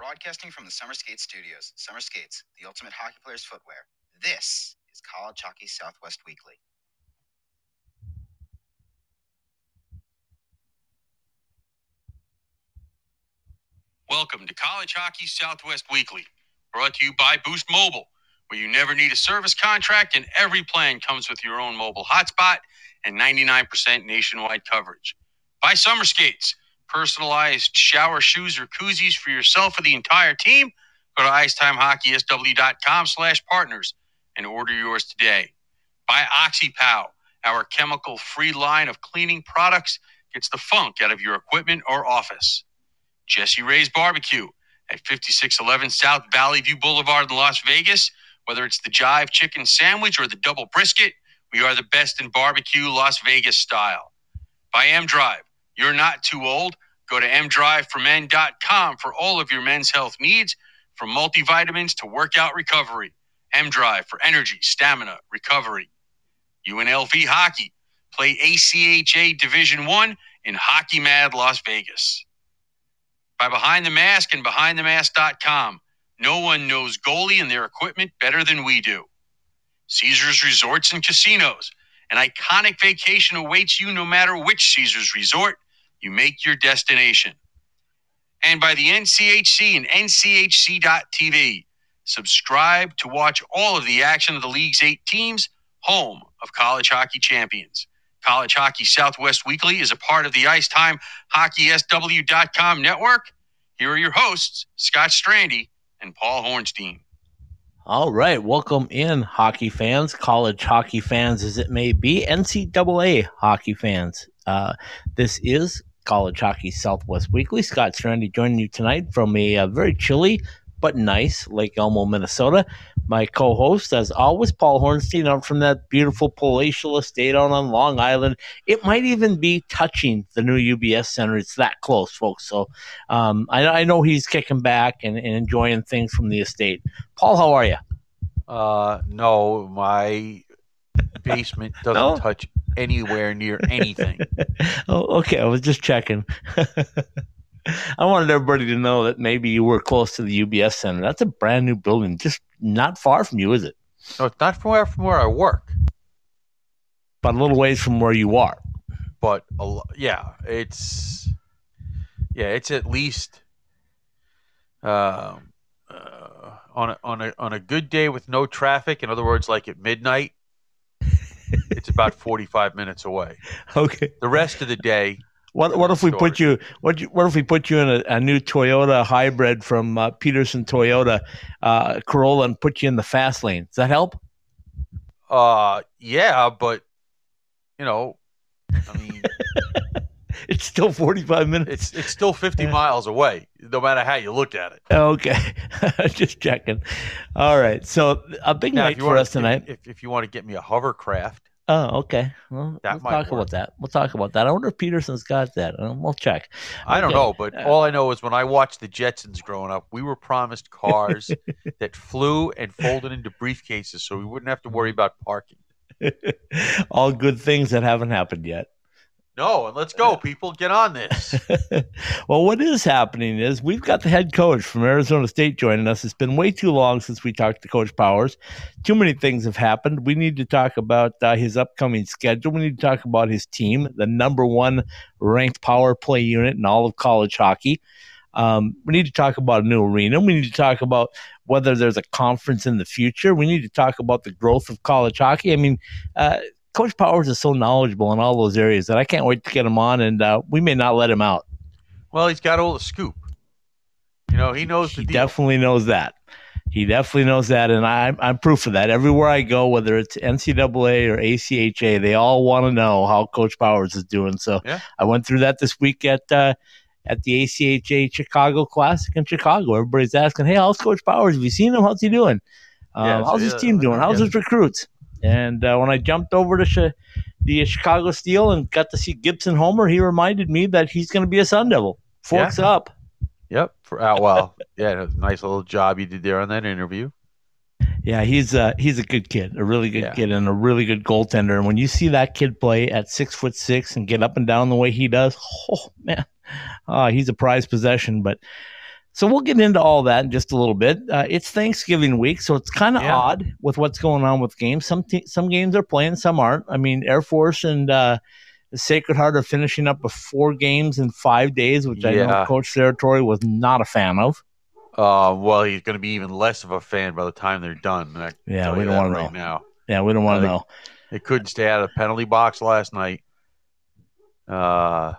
Broadcasting from the Summer Skates Studios, Summer Skates, the ultimate hockey player's footwear. This is College Hockey Southwest Weekly. Welcome to College Hockey Southwest Weekly, brought to you by Boost Mobile, where you never need a service contract and every plan comes with your own mobile hotspot and 99% nationwide coverage. By Summer Skates, personalized shower shoes or koozies for yourself or the entire team. Go to icetimehockeysw.com slash partners and order yours today. Buy OxyPow, our chemical-free line of cleaning products gets the funk out of your equipment or office. Jesse Ray's Barbecue at 5611 South Valley View Boulevard in Las Vegas. Whether it's the Jive Chicken Sandwich or the Double Brisket, we are the best in barbecue Las Vegas style. By M Drive, you're not too old. Go to mdriveformen.com for all of your men's health needs, from multivitamins to workout recovery. M Drive for energy, stamina, recovery. UNLV Hockey. Play ACHA Division 1 in Hockey Mad Las Vegas by Behind the Mask and BehindTheMask.com. No one knows goalie and their equipment better than we do. Caesars Resorts and Casinos. An iconic vacation awaits you no matter which Caesars resort you make your destination. And by the NCHC and NCHC.TV. Subscribe to watch all of the action of the league's eight teams, home of college hockey champions. College Hockey Southwest Weekly is a part of the Icetime HockeySW.com network. Here are your hosts, Scott Strandy and Paul Hornstein. All right, welcome in, hockey fans, college hockey fans as it may be, NCAA hockey fans. Uh, this is College Hockey Southwest Weekly. Scott Strandy joining you tonight from a, a very chilly but nice Lake Elmo, Minnesota. My co-host, as always, Paul Hornstein, out from that beautiful palatial estate out on Long Island. It might even be touching the new UBS Center. It's that close, folks. So um, I, I, know he's kicking back and, and, enjoying things from the estate. Paul, how are you? Uh, no, my basement doesn't no? touch anywhere near anything. oh, okay. I was just checking. I wanted everybody to know that maybe you were close to the UBS Center. That's a brand new building, just not far from you, is it? No, it's not far from where I work, but a little ways from where you are. But yeah, it's yeah, it's at least uh, uh, on a, on a on a good day with no traffic. In other words, like at midnight, it's about 45 minutes away. Okay. The rest of the day. What what if we put you what what if we put you in a, a new Toyota hybrid from uh, Peterson Toyota uh, Corolla and put you in the fast lane? Does that help? Uh yeah, but you know, I mean it's still 45 minutes. It's it's still 50 miles away, no matter how you look at it. Okay, just checking. All right, so a big now, night for us tonight. If, if you want to get me a hovercraft, Oh, okay. Well, that we'll talk work. about that. We'll talk about that. I wonder if Peterson's got that. We'll check. I don't know, but uh, all I know is when I watched the Jetsons growing up, we were promised cars that flew and folded into briefcases, so we wouldn't have to worry about parking. all good things that haven't happened yet. No, and let's go, people. Get on this. well, what is happening is we've got the head coach from Arizona State joining us. It's been way too long since we talked to Coach Powers. Too many things have happened. We need to talk about uh, his upcoming schedule. We need to talk about his team, the number one ranked power play unit in all of college hockey. Um, we need to talk about a new arena. We need to talk about whether there's a conference in the future. We need to talk about the growth of college hockey. I mean, uh, Coach Powers is so knowledgeable in all those areas that I can't wait to get him on, and uh, we may not let him out. Well, he's got all the scoop. You know, he knows. He definitely knows that. He definitely knows that, and I'm I'm proof of that. Everywhere I go, whether it's NCAA or ACHA, they all want to know how Coach Powers is doing. So yeah. I went through that this week at uh, at the ACHA Chicago Classic in Chicago. Everybody's asking, "Hey, how's Coach Powers? Have you seen him? How's he doing? Um, how's his team doing? How's his recruits?" And uh, when I jumped over to sh- the Chicago Steel and got to see Gibson Homer, he reminded me that he's going to be a Sun Devil. Forks yeah. up. Yep. For uh, well, yeah, nice little job you did there on that interview. Yeah, he's a he's a good kid, a really good yeah. kid, and a really good goaltender. And when you see that kid play at six foot six and get up and down the way he does, oh man, oh, he's a prized possession. But So we'll get into all that in just a little bit. Uh, it's Thanksgiving week, so it's kind of Yeah. odd with what's going on with games. Some te- some games are playing, some aren't. I mean, Air Force and uh, the Sacred Heart are finishing up with four games in five days, which I know Coach Serratore was not a fan of. Uh, well, he's going to be even less of a fan by the time they're done. Yeah, we don't that wanna know. now. Yeah, we don't want to know. They couldn't stay out of the penalty box last night. Uh,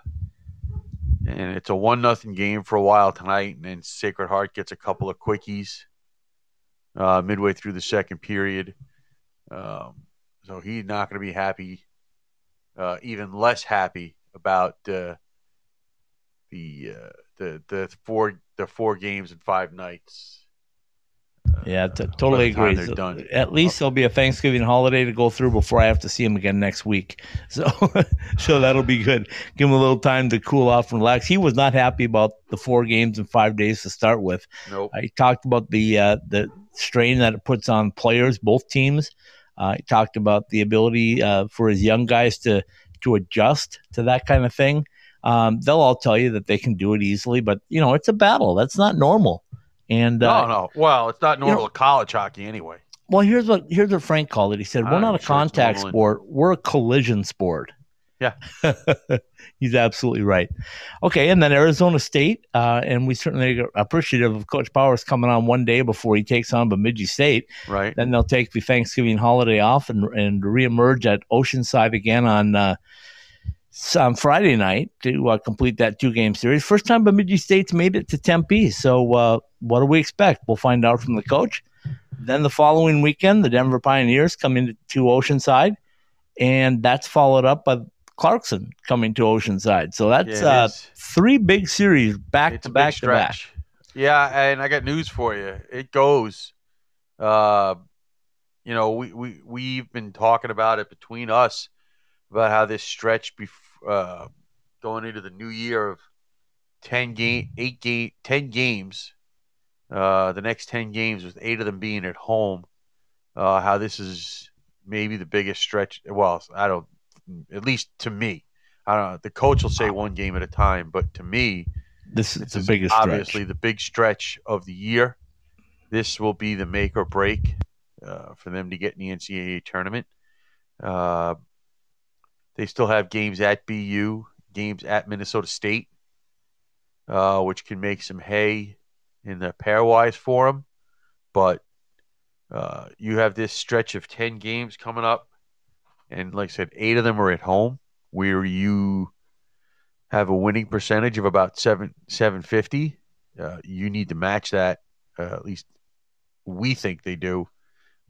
and it's a one nothing game for a while tonight, and then Sacred Heart gets a couple of quickies uh, midway through the second period. Um, so he's not going to be happy, uh, even less happy about uh, the uh, the the four the four games in five nights. Yeah, t- totally agree. So. At least there'll be a Thanksgiving holiday to go through before I have to see him again next week. So, so that'll be good. Give him a little time to cool off and relax. He was not happy about the four games in five days to start with. Nope. I talked about the uh, the strain that it puts on players, both teams. Uh, he talked about the ability uh, for his young guys to to adjust to that kind of thing. Um, they'll all tell you that they can do it easily, but you know it's a battle. That's not normal. And uh, No, no. Well, it's not you normal know- college hockey anyway. well, here's what here's what Frank called it. He said, "We're I'm not a sure contact sport. We're a collision sport." Yeah. he's absolutely right. Okay, and then Arizona State, uh, and we certainly are appreciative of Coach Powers coming on one day before he takes on Bemidji State. Right. Then they'll take the Thanksgiving holiday off and and reemerge at Oceanside again on. Uh, on Friday night to uh, complete that two game series. First time Bemidji State's made it to Tempe. So, uh, what do we expect? We'll find out from the coach. Then the following weekend, the Denver Pioneers come into to Oceanside, and that's followed up by Clarkson coming to Oceanside. So that's Yeah, uh, three big series back It's to back to back. Yeah, and I got news for you. It goes. Uh, you know, we we we've been talking about it between us about how this stretch bef- uh, going into the new year of ten game, eight game, ten games. Uh, the next ten games with eight of them being at home. Uh, how this is maybe the biggest stretch. Well, I don't. At least to me, I don't know. The coach will say one game at a time, but to me, This is this the is biggest obviously stretch. the big stretch of the year. This will be the make or break uh, for them to get in the NCAA tournament. Uh, they still have games at BU, games at Minnesota State, uh, which can make some hay in the pairwise for them. But uh, you have this stretch of 10 games coming up. And like I said, eight of them are at home where you have a winning percentage of about seven 750. Uh, you need to match that, uh, at least we think they do,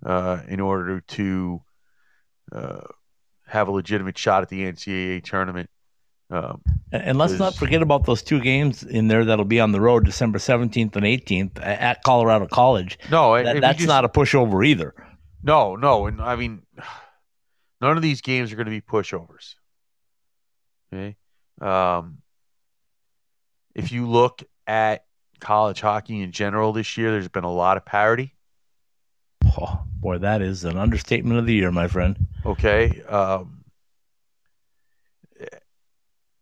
uh, in order to uh, have a legitimate shot at the NCAA tournament. Um, And let's not forget about those two games in there that'll be on the road December 17th and 18th at Colorado College. no, That, that's just- not a pushover either. No, no, and I mean, none of these games are going to be pushovers. Okay, um, if you look at college hockey in general this year, there's been a lot of parity. Oh, boy, that is an understatement of the year, my friend. Okay, um,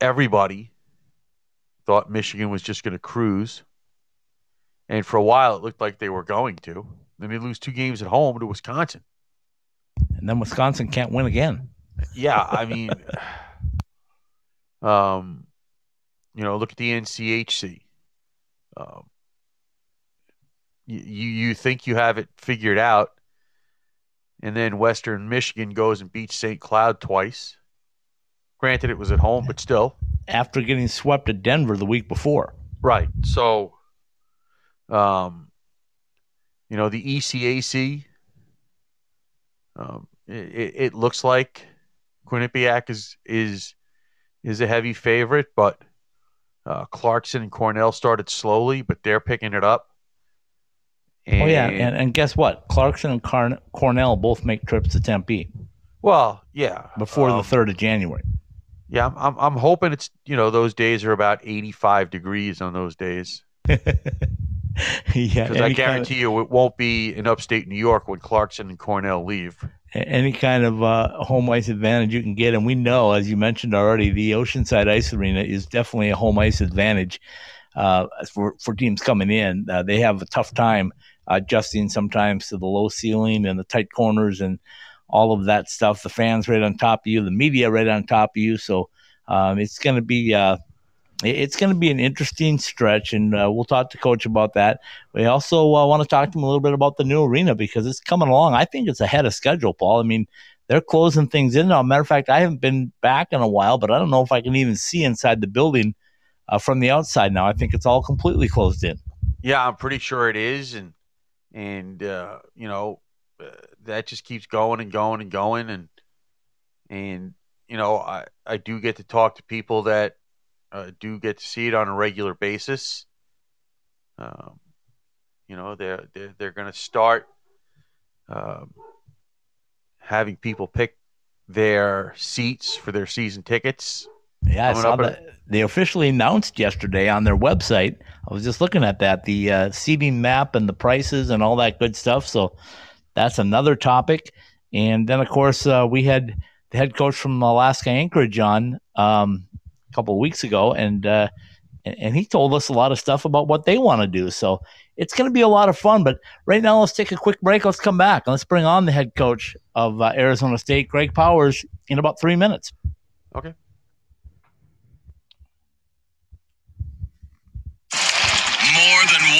everybody thought Michigan was just going to cruise, and for a while it looked like they were going to. Then they lose two games at home to Wisconsin. And then Wisconsin can't win again. Yeah, I mean, um, you know, look at the NCHC. Um, you you think you have it figured out, and then Western Michigan goes and beats St. Cloud twice. Granted, it was at home, but still. After getting swept at Denver the week before. Right. So, um, you know, the ECAC, um, it, it, it looks like Quinnipiac is is is a heavy favorite, but uh, Clarkson and Cornell started slowly, but they're picking it up. And, oh, yeah. And, and guess what? Clarkson and Carn- Cornell both make trips to Tempe well, yeah, before um, the 3rd of January. Yeah, I'm, I'm I'm hoping it's you know those days are about 85 degrees on those days yeah. because I any kind of- guarantee you it won't be in upstate New York when Clarkson and Cornell leave. any kind of uh, home ice advantage you can get. And we know, as you mentioned already, the Oceanside Ice Arena is definitely a home ice advantage. uh, for for teams coming in. Uh, they have a tough time adjusting sometimes to the low ceiling and the tight corners and all of that stuff. The fans right on top of you, the media right on top of you. So um, it's going to be uh, it's going to be an interesting stretch, and uh, we'll talk to coach about that. We also uh, want to talk to him a little bit about the new arena because it's coming along. I think it's ahead of schedule, Paul. I mean, they're closing things in now. Matter of fact, I haven't been back in a while, but I don't know if I can even see inside the building uh, from the outside now. I think it's all completely closed in. Yeah, I'm pretty sure it is, and and uh, you know uh, that just keeps going and going and going, and and you know I I do get to talk to people that uh, do get to see it on a regular basis. Um, you know they're they're, they're going to start um, having people pick their seats for their season tickets. Yeah, I saw that. They officially announced yesterday on their website. I was just looking at that, the uh, seating map and the prices and all that good stuff. So that's another topic. And then, of course, uh, we had the head coach from Alaska Anchorage on um, a couple of weeks ago, and uh, and he told us a lot of stuff about what they want to do. So it's going to be a lot of fun. But right now, let's take a quick break. Let's come back and let's bring on the head coach of uh, Arizona State, Greg Powers, in about three minutes. Okay. More than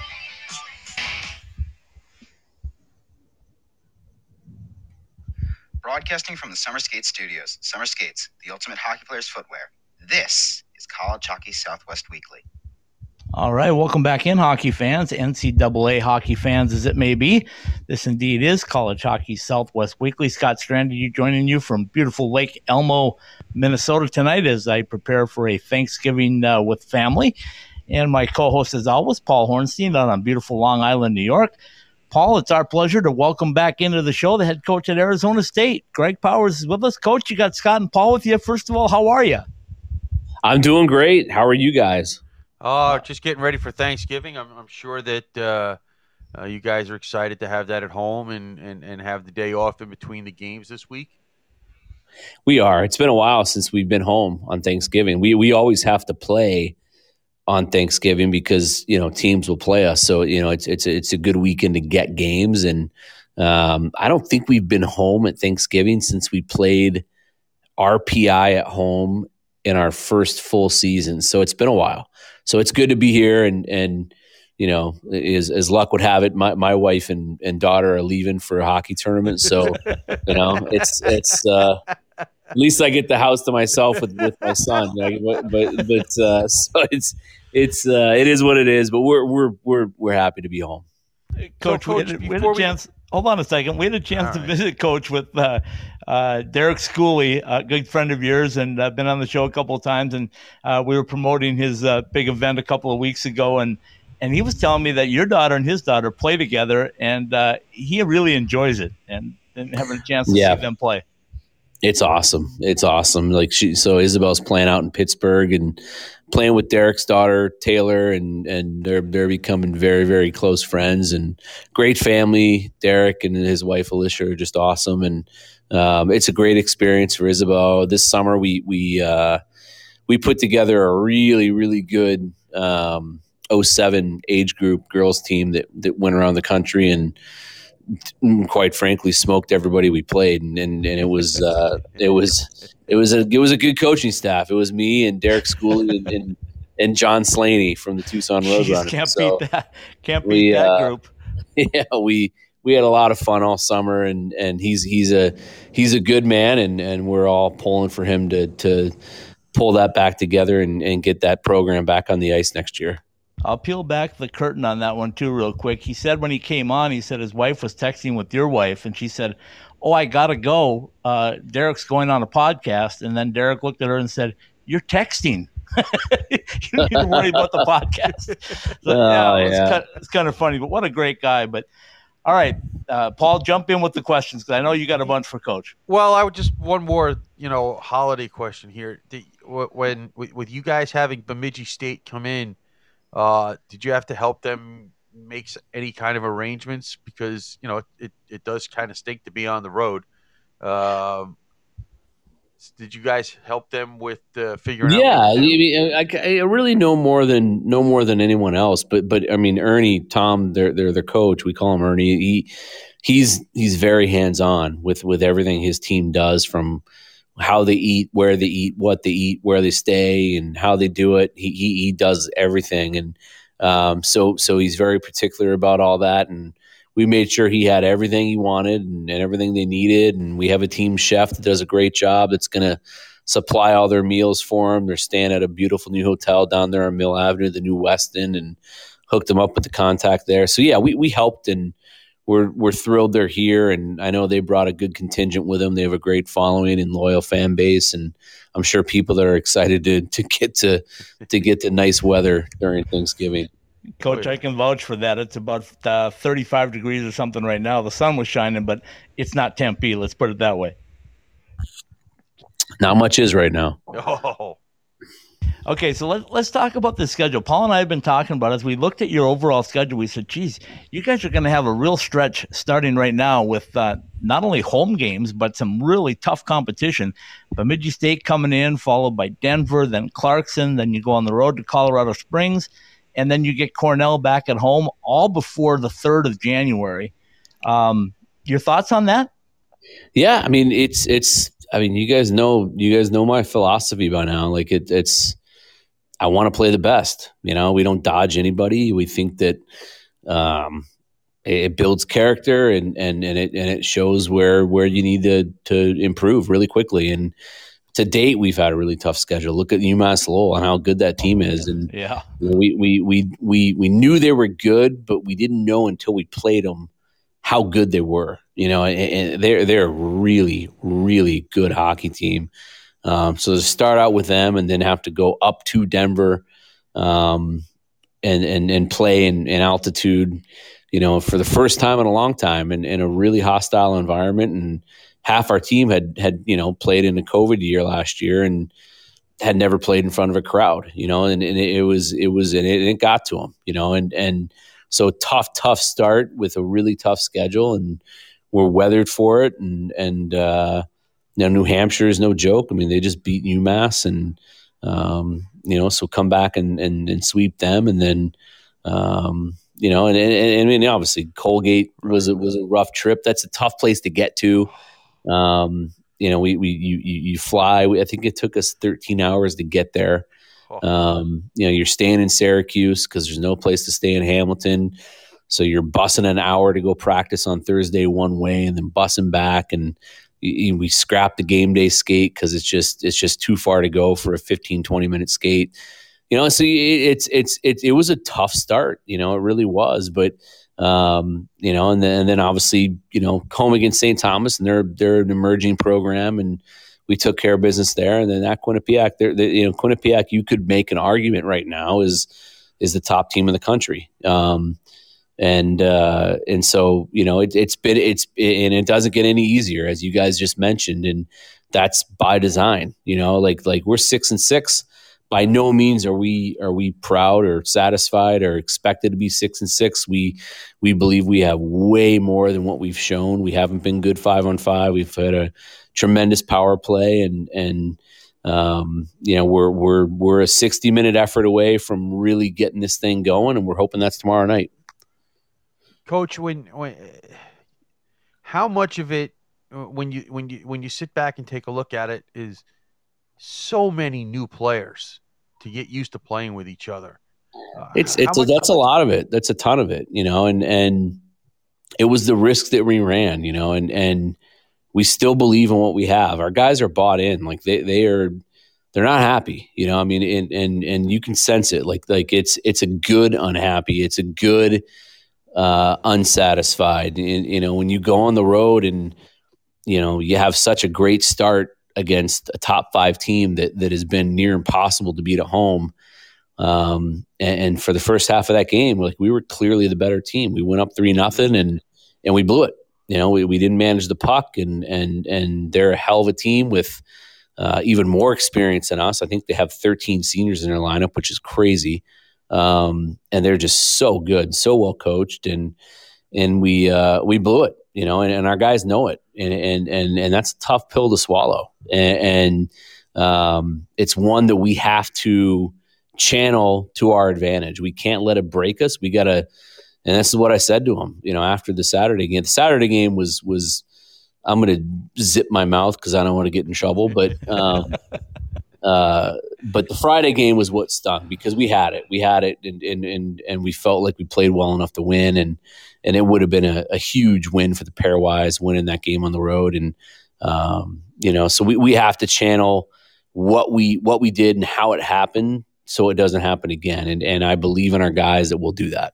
Broadcasting from the Summer Skates Studios, Summer Skates, the ultimate hockey player's footwear. This is College Hockey Southwest Weekly. All right, welcome back in, hockey fans, NCAA hockey fans as it may be. This indeed is College Hockey Southwest Weekly. Scott Strand, you joining you from beautiful Lake Elmo, Minnesota tonight as I prepare for a Thanksgiving uh, with family. And my co-host, as always, Paul Hornstein, out on beautiful Long Island, New York. Paul, it's our pleasure to welcome back into the show the head coach at Arizona State. Greg Powers is with us. Coach, you got Scott and Paul with you. First of all, how are you? I'm doing great. How are you guys? Oh, just getting ready for Thanksgiving. I'm, I'm sure that uh, uh, you guys are excited to have that at home and, and, and have the day off in between the games this week. We are. It's been a while since we've been home on Thanksgiving. We we always have to play on Thanksgiving because you know teams will play us. So you know it's it's it's a good weekend to get games, and um, I don't think we've been home at Thanksgiving since we played RPI at home in our first full season. So it's been a while. So it's good to be here, and and you know as as luck would have it, my my wife and and daughter are leaving for a hockey tournament. So you know it's it's. Uh, at least I get the house to myself with, with my son. But but, but uh, so it's it's uh, it is what it is. But we're we're we're we're happy to be home. Coach, so, Coach we, had, we had a chance. We... Hold on a second. We had a chance All to right. visit Coach with uh, uh, Derek Schooley, a good friend of yours, and uh, been on the show a couple of times. And uh, we were promoting his uh, big event a couple of weeks ago, and and he was telling me that your daughter and his daughter play together, and uh, he really enjoys it, and, and having a chance to yeah. see them play. It's awesome. It's awesome. Like she, so Isabel's playing out in Pittsburgh and playing with Derek's daughter Taylor, and and they're they're becoming very very close friends and great family. Derek and his wife Alicia are just awesome, and um, it's a great experience for Isabel. This summer we we uh, we put together a really really good um, 07 age group girls team that that went around the country and quite frankly smoked everybody we played. And and, and it was uh, it was it was a it was a good coaching staff. It was me and Derek Schooley and, and, and John Slaney from the Tucson Roadrunners can't so beat that. Can't beat we, that uh, group. yeah we we had a lot of fun all summer. And and he's he's a he's a good man. And and we're all pulling for him to to pull that back together and, and get that program back on the ice next year I'll peel back the curtain on that one too, real quick. He said when he came on, he said his wife was texting with your wife, and she said, "Oh, I gotta go. Uh, Derek's going on a podcast." And then Derek looked at her and said, "You're texting. you don't need to worry about the podcast." So, Oh, it's, yeah. kind, it's kind of funny, but what a great guy. But all right, uh, Paul, jump in with the questions because I know you got a bunch for Coach. Well, I would just one more, you know, holiday question here. Did, wh- when with, with you guys having Bemidji State come in, uh, did you have to help them make any kind of arrangements because you know it, it, it does kind of stink to be on the road. Um, did you guys help them with uh, figuring yeah, out? I, what to mean, I, I really know more than no more than anyone else. But but I mean, Ernie, Tom, they're they're their coach. We call him Ernie. He he's he's very hands on with with everything his team does from how they eat, where they eat, what they eat, where they stay, and how they do it. He he, he does everything, and um, so so he's very particular about all that. And we made sure he had everything he wanted and, and everything they needed. And we have a team chef that does a great job. That's going to supply all their meals for them. They're staying at a beautiful new hotel down there on Mill Avenue, the new Westin, and hooked them up with the contact there. So yeah, we we helped and we're we're thrilled they're here. And I know they brought a good contingent with them. They have a great following and loyal fan base, and I'm sure people that are excited to to get to to get to nice weather during Thanksgiving. Coach, I can vouch for that. It's about uh, 35 degrees or something right now. The sun was shining, but it's not Tempe. Let's put it that way. Not much is right now. Oh, Okay, so let, let's talk about the schedule. Paul and I have been talking about as we looked at your overall schedule. We said, geez, you guys are going to have a real stretch starting right now with uh, not only home games, but some really tough competition. Bemidji State coming in, followed by Denver, then Clarkson. Then you go on the road to Colorado Springs, and then you get Cornell back at home, all before the 3rd of January. Um, your thoughts on that? Yeah, I mean it's it's I mean you guys know you guys know my philosophy by now. Like it, it's I want to play the best. You know, we don't dodge anybody. We think that um, it, builds character and and and it and it shows where where you need to to improve really quickly. And to date, we've had a really tough schedule. Look at UMass Lowell and how good that team is, and Yeah. we, we we we we knew they were good, but we didn't know until we played them how good they were. You know, and, and they're they're a really really good hockey team. Um, so to start out with them and then have to go up to Denver, um, and and and play in, in altitude, you know, for the first time in a long time, in, in a really hostile environment, and half our team had had you know played in a COVID year last year and had never played in front of a crowd, you know, and, and it was it was and it, it got to them, you know, and and so tough tough start with a really tough schedule, and we're weathered for it, and and uh, you know New Hampshire is no joke. I mean, they just beat UMass, and um, you know, so come back and and, and sweep them, and then. Um, you know, and, and, and, and obviously Colgate was a, was a rough trip. That's a tough place to get to. Um, you know, we, we you, you fly. I think it took us 13 hours to get there. Um, you know, you're staying in Syracuse because there's no place to stay in Hamilton. So you're bussing an hour to go practice on Thursday one way, and then bussing back, and we scrapped the game day skate because it's just it's just too far to go for a 15 20 minute skate. You know, so it- it's it's it, it was a tough start. You know, it really was, but um, you know, and then and then obviously, you know, home against St. Thomas, and they're they're an emerging program, and we took care of business there. And then at Quinnipiac, they're, they, you know, Quinnipiac, you could make an argument right now is is the top team in the country. Um, and uh, and so you know, it, it's been it's and it doesn't get any easier as you guys just mentioned. And that's by design. You know, like like we're six and six. By no means are we are we proud or satisfied or expected to be six and six. We we believe we have way more than what we've shown. We haven't been good five on five. We've had a tremendous power play and and um, you know we're we're we're a 60 minute effort away from really getting this thing going and we're hoping that's tomorrow night coach when when how much of it when you when you when you sit back and take a look at it is so many new players to get used to playing with each other. Uh, it's it's that's a lot of it. That's a ton of it, you know, and and it was the risk that we ran, you know, and and we still believe in what we have. Our guys are bought in, like they they are they're not happy, you know. I mean, and and and you can sense it, like like it's it's a good unhappy. It's a good uh, unsatisfied. And, you know, when you go on the road and you know you have such a great start against a top five team that that has been near impossible to beat at home. Um, and, and, for the first half of that game, like we were clearly the better team. We went up three nothing and and we blew it. You know, we, we didn't manage the puck and and and they're a hell of a team with uh, even more experience than us. I think they have 13 seniors in their lineup, which is crazy um, and they're just so good, so well coached, and and we uh, we blew it, you know, and, and, our guys know it, and and and and that's a tough pill to swallow, and, and um, it's one that we have to channel to our advantage. We can't let it break us. We got to, and this is what I said to him, you know, after the Saturday game. The Saturday game was was I'm to zip my mouth because I don't want to get in trouble, but. Um, uh, but the Friday game was what stung because we had it, we had it, and and and, and we felt like we played well enough to win, and and it would have been a, a huge win for the pairwise winning that game on the road, and um, you know, so we we have to channel what we what we did and how it happened so it doesn't happen again, and and I believe in our guys that we'll do that.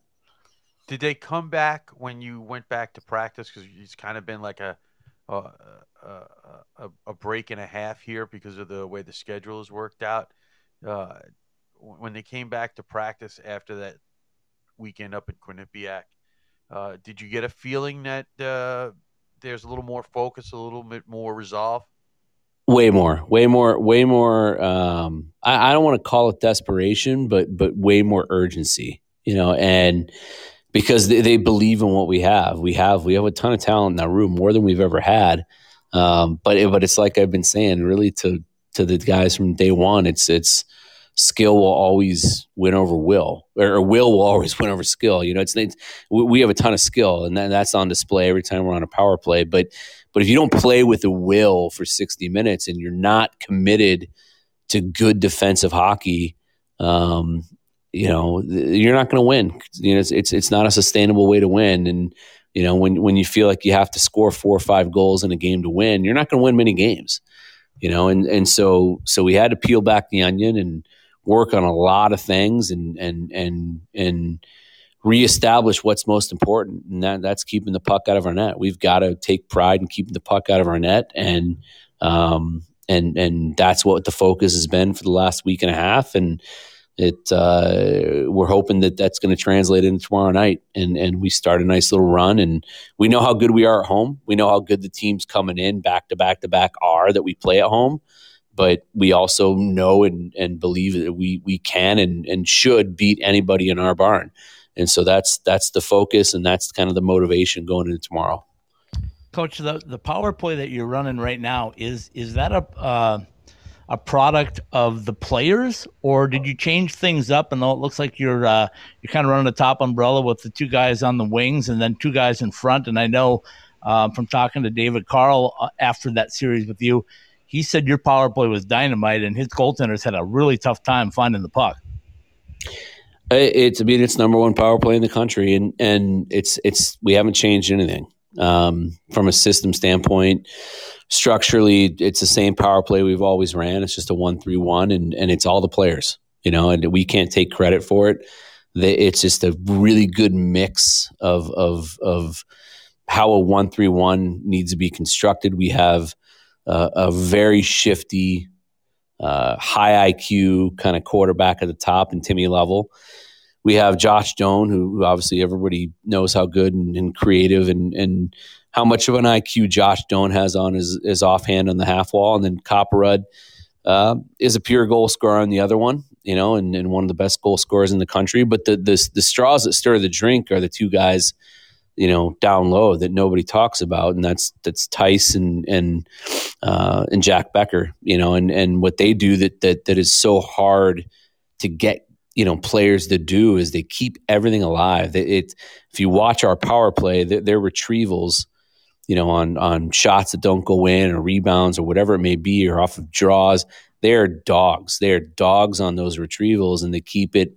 Did they come back when you went back to practice? Because it's kind of been like a, a, a, a, break and a half here because of the way the schedule is worked out. Uh, when they came back to practice after that weekend up in Quinnipiac, uh, did you get a feeling that uh, there's a little more focus, a little bit more resolve? Way more, way more, way more. Um, I, I don't want to call it desperation, but but way more urgency, you know, and because they, they believe in what we have. We have we have a ton of talent in that room, more than we've ever had. Um, but it, but it's like I've been saying, really to to the guys from day one, it's it's skill will always win over will, or, will will always win over skill. You know, it's, it's we have a ton of skill, and that, that's on display every time we're on a power play. But but if you don't play with the will for sixty minutes and you're not committed to good defensive hockey, um, you know, you're not going to win. You know, it's, it's it's not a sustainable way to win, and you know, when when you feel like you have to score four or five goals in a game to win, you're not going to win many games. You know, and and so so we had to peel back the onion and work on a lot of things and and and and reestablish what's most important, and that that's keeping the puck out of our net. We've got to take pride in keeping the puck out of our net, and um, and and that's what the focus has been for the last week and a half, and it uh, we're hoping that that's going to translate into tomorrow night and and we start a nice little run and we know how good we are at home. We know how good the teams coming in back to back to back are that we play at home but we also know and, and believe that we we can and, and should beat anybody in our barn. And so that's that's the focus and that's kind of the motivation going into tomorrow. Coach the the power play that you're running right now is is that a uh a product of the players, or did you change things up? And though it looks like you're uh, you're kind of running the top umbrella with the two guys on the wings and then two guys in front. And I know um, from talking to David Carle uh, after that series with you, he said your power play was dynamite, and his goaltenders had a really tough time finding the puck. It's I mean it's number one power play in the country, and and it's it's we haven't changed anything um, from a system standpoint structurally it's the same power play we've always ran. It's just a one three one, and and it's all the players, you know, and we can't take credit for it. It's just a really good mix of of of how a one three one needs to be constructed. We have uh, a very shifty, uh, high IQ kind of quarterback at the top and Timmy Level. We have Josh Doan, who, who obviously everybody knows how good and, and creative and, and how much of an IQ Josh Doan has on his, his offhand on the half wall. And then Copperud uh, is a pure goal scorer on the other one, you know, and, and one of the best goal scorers in the country. But the, the, the straws that stir the drink are the two guys, you know, down low that nobody talks about. And that's, that's Tice and, and, uh, and Jack Becker, you know, and, and what they do that, that, that is so hard to get you know players to do is they keep everything alive. It, it if you watch our power play, their, their retrievals, you know, on on shots that don't go in or rebounds or whatever it may be, or off of draws, they're dogs. They're dogs on those retrievals, and they keep it,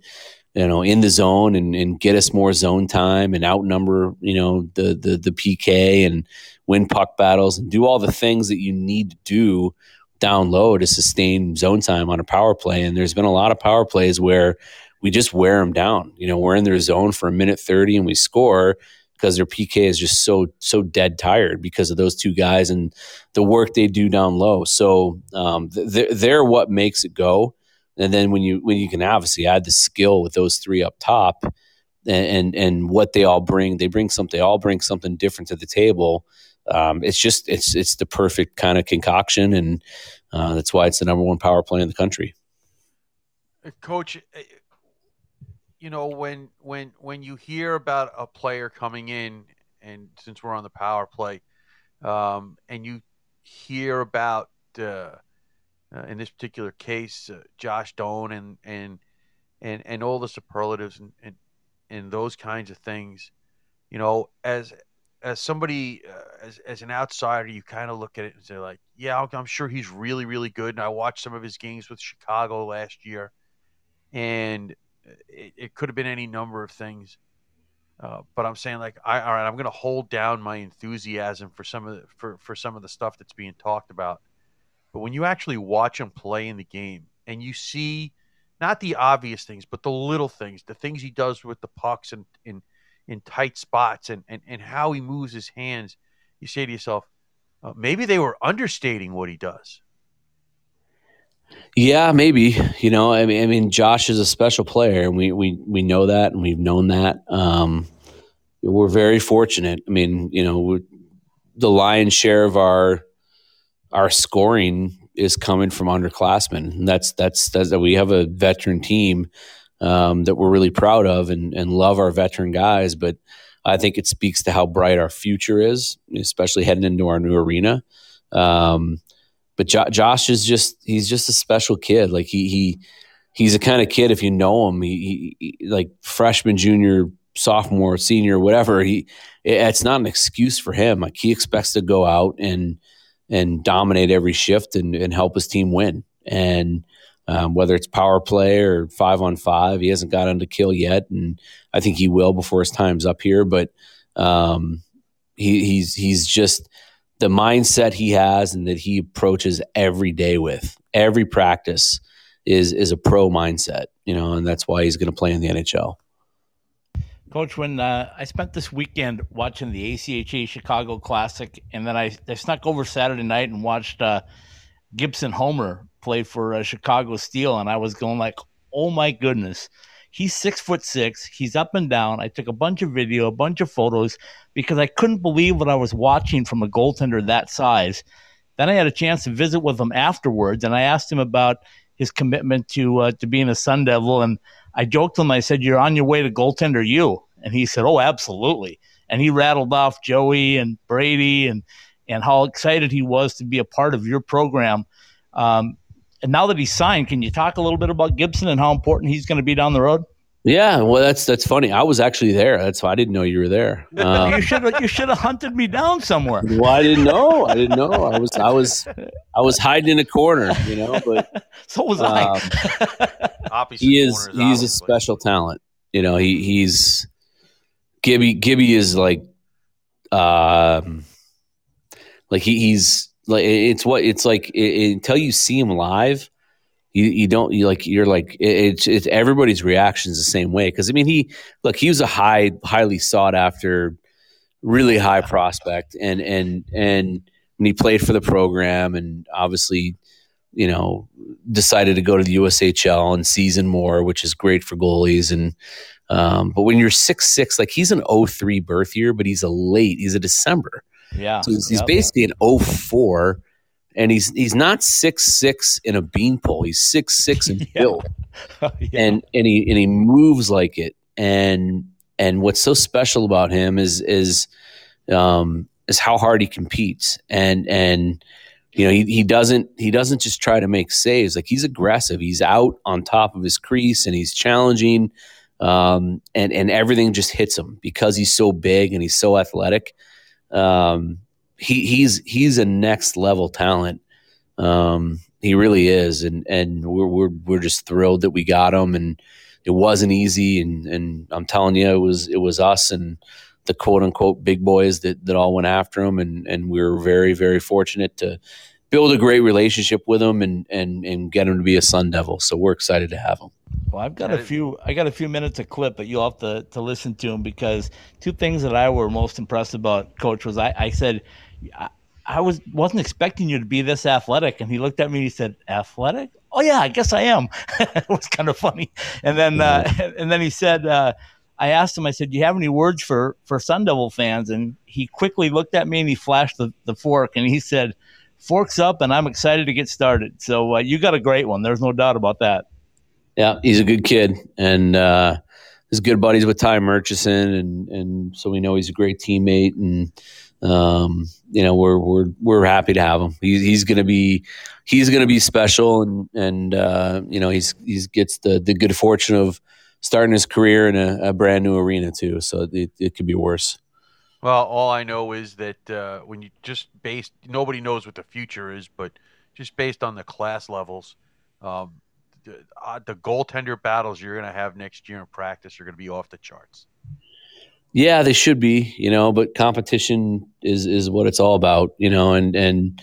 you know, in the zone and, and get us more zone time and outnumber, you know, the the the PK and win puck battles and do all the things that you need to do down low to sustain zone time on a power play. And there's been a lot of power plays where we just wear them down. You know, we're in their zone for a minute 30 and we score because their PK is just so so dead tired because of those two guys and the work they do down low. So um, they're, they're what makes it go. And then when you when you can obviously add the skill with those three up top and and, and what they all bring, they bring something. They all bring something different to the table um, it's just it's it's the perfect kind of concoction, and uh, that's why it's the number one power play in the country. Uh, Coach, uh, you know when when when you hear about a player coming in, and since we're on the power play, um, and you hear about uh, uh, in this particular case uh, Josh Doan and and and and all the superlatives and, and and those kinds of things, you know, as as somebody uh, as, as an outsider you kind of look at it and say like yeah i'm sure he's really really good. And i watched some of his games with chicago last year. And it, it could have been any number of things uh, but i'm saying like I, all right i'm going to hold down my enthusiasm for some of the, for, for some of the stuff that's being talked about but when you actually watch him play in the game and you see not the obvious things but the little things the things he does with the pucks and, and in tight spots and, and, and how he moves his hands, you say to yourself, uh, maybe they were understating what he does. Yeah, maybe. You know, I mean, I mean, Josh is a special player, and we we we know that, and we've known that. Um, we're very fortunate. I mean, you know, the lion's share of our our scoring is coming from underclassmen. And that's that's that's we have a veteran team um, that we're really proud of and, and love our veteran guys. But I think it speaks to how bright our future is, especially heading into our new arena. Um, but jo- Josh is just he's just a special kid. Like he he he's the kind of kid if you know him, he, he like freshman, junior, sophomore, senior, whatever. He it's not an excuse for him. Like he expects to go out and and dominate every shift and, and help his team win. And um, whether it's power play or five on five. He hasn't gotten to kill yet, and I think he will before his time's up here. But um, he, he's he's just the mindset he has and that he approaches every day with every practice is is a pro mindset, you know, and that's why he's going to play in the NHL. Coach, when uh, I spent this weekend watching the ACHA Chicago Classic, and then I, I snuck over Saturday night and watched uh, Gibson Homer play for uh, Chicago Steel, and I was going like, "Oh my goodness." He's six foot six. He's up and down. I took a bunch of video, a bunch of photos because I couldn't believe what I was watching from a goaltender that size. Then I had a chance to visit with him afterwards, and I asked him about his commitment to uh, to being a Sun Devil. And I joked him, I said, "You're on your way to goaltender, you." And he said, "Oh, absolutely." And he rattled off Joey and Brady and and how excited he was to be a part of your program. Um, and now that he's signed, can you talk a little bit about Gibson and how important he's going to be down the road? Yeah, well, that's that's funny. I was actually there. That's why I didn't know you were there. Um, you should you should have hunted me down somewhere. Well, I didn't know. I didn't know. I was I was I was hiding in a corner, you know. But so was um, I. he is he's a special talent. You know, he he's Gibby. Gibby is like, um, like he, he's like it's what it's like it, until you see him live you, you don't you like you're like it's it's everybody's reactions the same way. Because i mean he look he was a high highly sought after really high prospect and and and when he played for the program and obviously you know decided to go to the USHL and season more which is great for goalies and um, but when you're six six like he's an 03 birth year but he's a late he's a December Yeah. So he's, he's Yep. basically an 04 and he's he's not six six in a beanpole. He's six six in Yeah. build. Yeah. and and he and he moves like it and and what's so special about him is is um is how hard he competes and and you know he, he doesn't he doesn't just try to make saves like he's aggressive he's out on top of his crease and he's challenging um and and everything just hits him because he's so big and he's so athletic um he he's he's a next level talent. Um he really is, and and we're we're we're just thrilled that we got him, and it wasn't easy, and and I'm telling you, it was it was us and the quote unquote big boys that that all went after him, and and we were very very fortunate to build a great relationship with him and and and get him to be a Sun Devil. So we're excited to have him. Well, I've got a few. I got a few minutes of clip, but you'll have to to listen to him because two things that I were most impressed about, Coach, was I, I said I, I was wasn't expecting you to be this athletic, and he looked at me and he said, "Athletic? Oh yeah, I guess I am." it was kind of funny, and then uh, and then he said. Uh, I asked him, I said, Do you have any words for, for Sun Devil fans? And he quickly looked at me and he flashed the, the fork and he said, Forks up, and I'm excited to get started. So uh, you got a great one. There's no doubt about that. Yeah, he's a good kid, and uh, good buddies with Ty Murchison, and and so we know he's a great teammate, and um, you know we're we're we're happy to have him. He's he's gonna be he's gonna be special, and and uh, you know he's he's gets the the good fortune of starting his career in a, a brand new arena too. So it, it could be worse. Well, all I know is that uh, when you just based, nobody knows what the future is, but just based on the class levels, um, uh, the goaltender battles you're going to have next year in practice are going to be off the charts. Yeah, they should be, you know, but competition is is what it's all about, you know, and and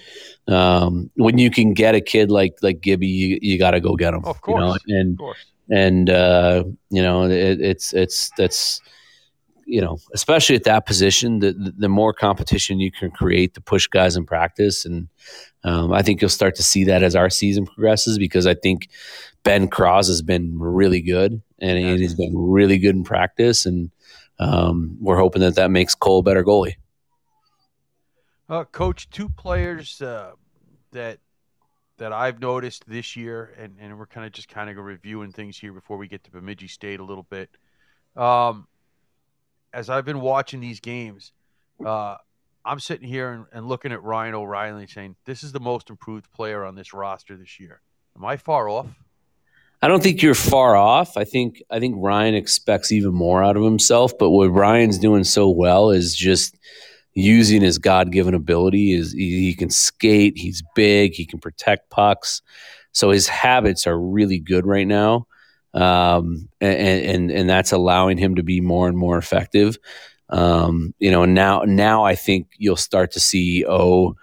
um, when you can get a kid like like Gibby, you, you got to go get him, Of you know, course. and Of course. and uh, you know it, it's it's that's you know especially at that position the, the more competition you can create to push guys in practice and um, I think you'll start to see that as our season progresses because I think Ben Kraws has been really good and he- he's been really good in practice and um, we're hoping that that makes Cole a better goalie. Uh, Coach, two players uh, that that I've noticed this year, and, and we're kind of just kind of reviewing things here before we get to Bemidji State a little bit. Um, as I've been watching these games, uh, I'm sitting here and, and looking at Ryan O'Reilly saying, this is the most improved player on this roster this year. Am I far off? I don't think you're far off. I think I think Ryan expects even more out of himself. But what Ryan's doing so well is just using his God given ability. Is he, he can skate, he's big, he can protect pucks. So his habits are really good right now, um, and, and and that's allowing him to be more and more effective. Um, you know, now now I think you'll start to see O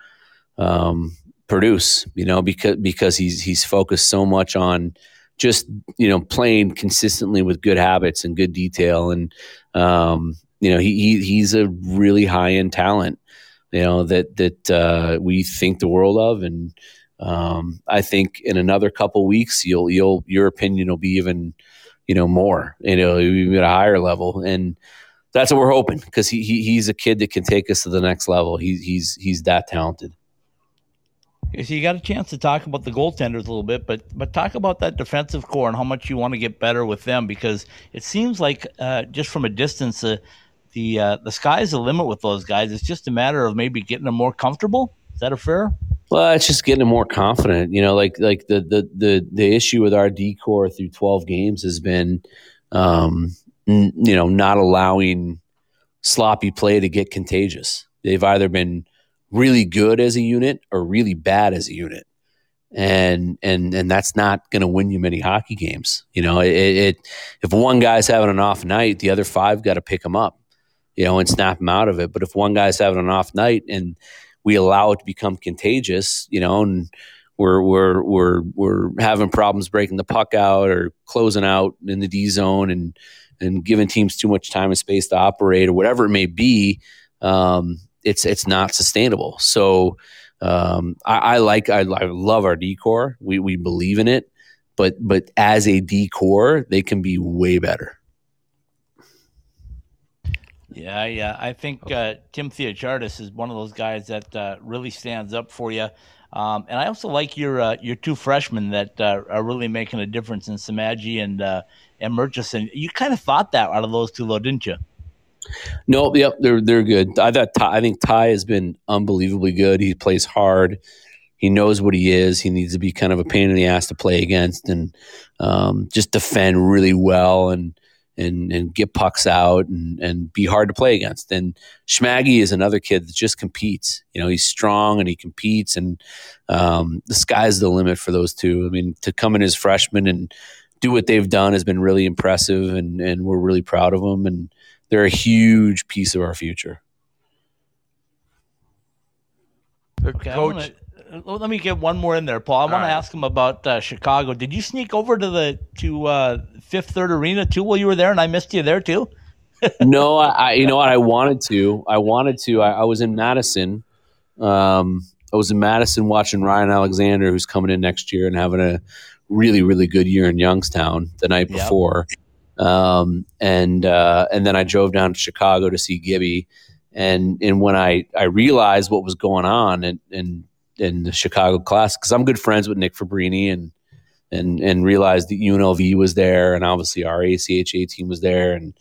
um, produce. You know, because because he's he's focused so much on just you know playing consistently with good habits and good detail and um, you know he, he he's a really high end talent you know that that uh, we think the world of and um, I think in another couple weeks you'll you'll your opinion will be even you know more you know even at a higher level and that's what we're hoping because he, he he's a kid that can take us to the next level he's he's he's that talented So you got a chance to talk about the goaltenders a little bit, but but talk about that defensive corps and how much you want to get better with them because it seems like uh, just from a distance, uh, the uh, the sky's the limit with those guys. It's just a matter of maybe getting them more comfortable. Is that a fair? Well, it's just getting more confident. You know, like like the the the the issue with our decor through twelve games has been, um, n- you know, not allowing sloppy play to get contagious. They've either been really good as a unit or really bad as a unit, and and and that's not going to win you many hockey games. You know, it, it if one guy's having an off night, the other five got to pick him up, you know, and snap him out of it. But if one guy's having an off night and we allow it to become contagious, you know, and we're we're we're we're having problems breaking the puck out or closing out in the D zone and and giving teams too much time and space to operate or whatever it may be. Um, it's it's not sustainable. So um, I, I like I, I love our decor. We we believe in it, but but as a decor, they can be way better. Yeah, yeah. I think uh, Tim Theocharidis is one of those guys that uh, really stands up for you. Um, and I also like your uh, your two freshmen that uh, are really making a difference in Samaji and uh, and Murchison. You kind of thought that out of those two, though, didn't you? No, yep, they're they're good. I thought Ty, I think Ty has been unbelievably good. He plays hard. He knows what he is. He needs to be kind of a pain in the ass to play against and um, just defend really well and and and get pucks out and and be hard to play against. And Schmaggy is another kid that just competes. You know, he's strong and he competes, and um, the sky's the limit for those two. I mean, to come in as freshmen and do what they've done has been really impressive, and and we're really proud of them. And they're a huge piece of our future. Okay, Coach, let me get one more in there, Paul. I want right. to ask him about uh, Chicago. Did you sneak over to the to uh, Fifth Third Arena too while you were there, and I missed you there too? no, I, you know what? I wanted to. I wanted to. I, I was in Madison. Um, I was in Madison watching Ryan Alexander, who's coming in next year and having a really, really good year in Youngstown the night yep. before. Um, and uh, and then I drove down to Chicago to see Gibby. And and when I, I realized what was going on and, and in the Chicago class because I'm good friends with Nick Fabrini and and and realized that UNLV was there and obviously our ACHA team was there and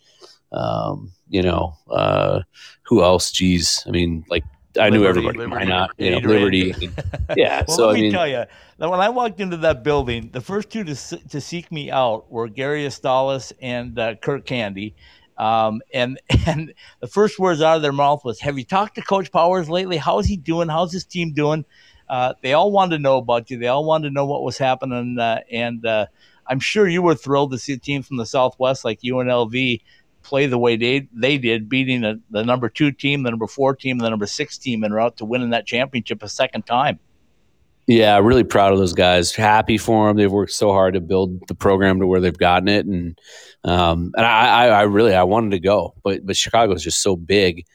um, you know uh, who else? Geez, I mean like I Liberty, knew everybody. Liberty. Why not? You know, Liberty. yeah. well, so let I me tell you, when I walked into that building, the first two to to seek me out were Gary Astalis and uh, Kirk Candy. Um, and and the first words out of their mouth was, "Have you talked to Coach Powers lately? How's he doing? How's his team doing?" Uh, they all wanted to know about you. They all wanted to know what was happening, uh, and uh, I'm sure you were thrilled to see a team from the Southwest like UNLV play the way they they did, beating the, the number two team, the number four team, the number six team, and route to winning that championship a second time. Yeah, really proud of those guys. Happy for them. They've worked so hard to build the program to where they've gotten it, and um, and I, I, really I wanted to go, but but Chicago is just so big.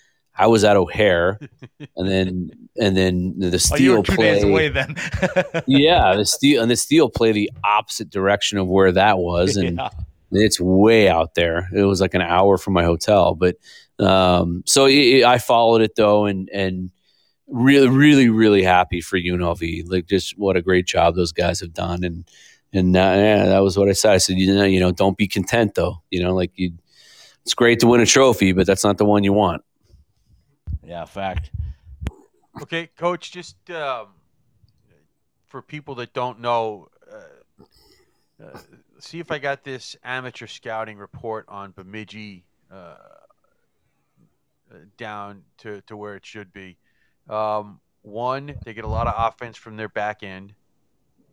I was at O'Hare, and then and then the steel oh, play. away then. yeah, the steel and the steel play the opposite direction of where that was, and yeah. it's way out there. It was like an hour from my hotel, but um, so it, I followed it though, and and really, really, really happy for UNLV. Like, just what a great job those guys have done. And and uh, yeah, that was what I said. I said, you know, you know, don't be content though. You know, like you, it's great to win a trophy, but that's not the one you want. Yeah, fact. Okay, coach. Just um, for people that don't know. Uh, uh, see if I got this amateur scouting report on Bemidji uh, uh down to, to where it should be. Um, one, they get a lot of offense from their back end.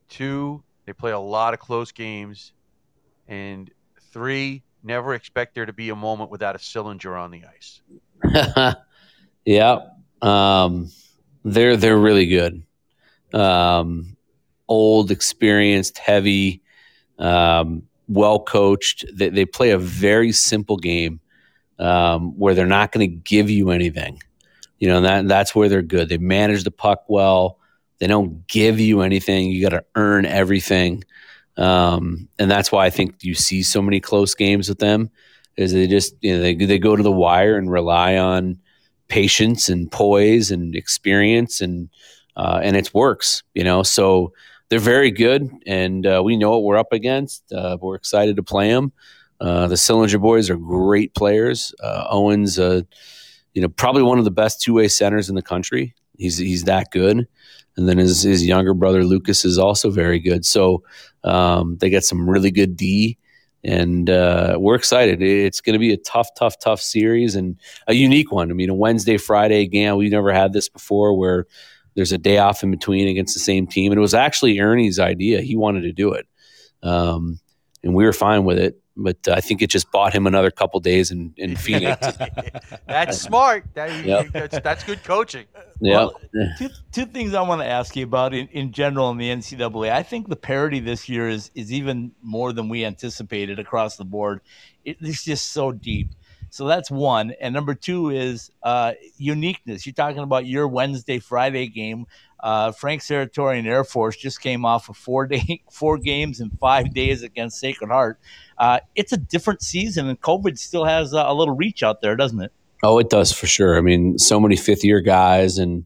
Two, they play a lot of close games. And three, never expect there to be a moment without a Sillinger on the ice. yeah. Um, they're they're really good. Um, old, experienced, heavy, um, well coached. They, they play a very simple game um, where they're not going to give you anything. You know, that that's where they're good. They manage the puck well. They don't give you anything. You got to earn everything, um, and that's why I think you see so many close games with them. Is they just you know they they go to the wire and rely on patience and poise and experience and uh, and it works. You know, so they're very good, and uh, we know what we're up against. Uh, we're excited to play them. Uh, the Sillinger boys are great players. Uh, Owens uh, you know, probably one of the best two way centers in the country. He's he's that good. And then his his younger brother Lucas is also very good. So um, they got some really good D, and uh, we're excited. It's going to be a tough, tough, tough series and a unique one. I mean, a Wednesday Friday game. We've never had this before where there's a day off in between against the same team. And it was actually Ernie's idea. He wanted to do it, um, and we were fine with it but I think it just bought him another couple days in, in Phoenix. that's smart. That, yep. that's, that's good coaching. Yeah. Well, two, two things I want to ask you about in, in general in the NCAA. I think the parity this year is is even more than we anticipated across the board. It, it's just so deep. So that's one. And number two is uh, uniqueness. You're talking about your Wednesday, Friday game. Uh, Frank Serratore and Air Force just came off of four day, four games in five days against Sacred Heart. Uh, it's a different season, and COVID still has a little reach out there, doesn't it? Oh, it does for sure. I mean, so many fifth year guys and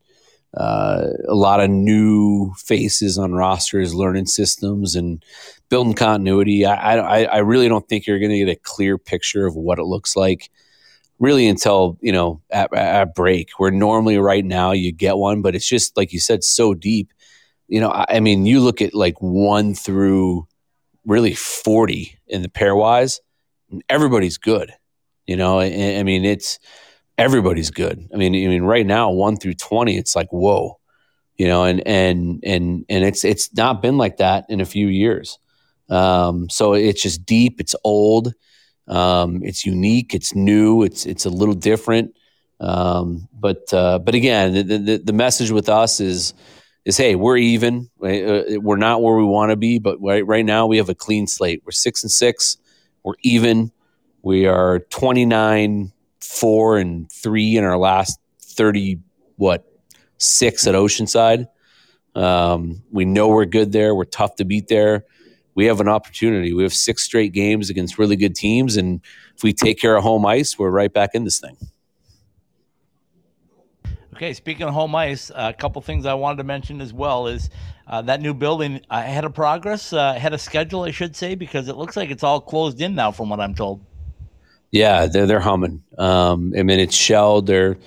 uh, a lot of new faces on rosters, learning systems and building continuity. I, I, I really don't think you're going to get a clear picture of what it looks like really until you know at, at break. Where normally right now you get one, but it's just like you said, so deep. You know, I, I mean, you look at like one through really forty in the pairwise, everybody's good. You know, I, I mean, it's everybody's good. I mean, I mean, right now, one through twenty, it's like whoa, you know, and and and and it's it's not been like that in a few years. Um, so it's just deep. It's old. Um, it's unique. It's new. It's it's a little different. Um, but uh, but again, the, the, the message with us is is hey, we're even. Uh, we're not where we want to be, but right right now we have a clean slate. We're six and six. We're even. We are twenty nine four and three in our last thirty what six at Oceanside. Um, we know we're good there. We're tough to beat there we have an opportunity. We have six straight games against really good teams, and if we take care of home ice, we're right back in this thing. Okay, speaking of home ice, a couple things I wanted to mention as well is uh, that new building ahead of progress, uh, ahead of schedule, I should say, because it looks like it's all closed in now, from what I'm told. Yeah, they're they're humming. Um, I mean, it's shelled. They're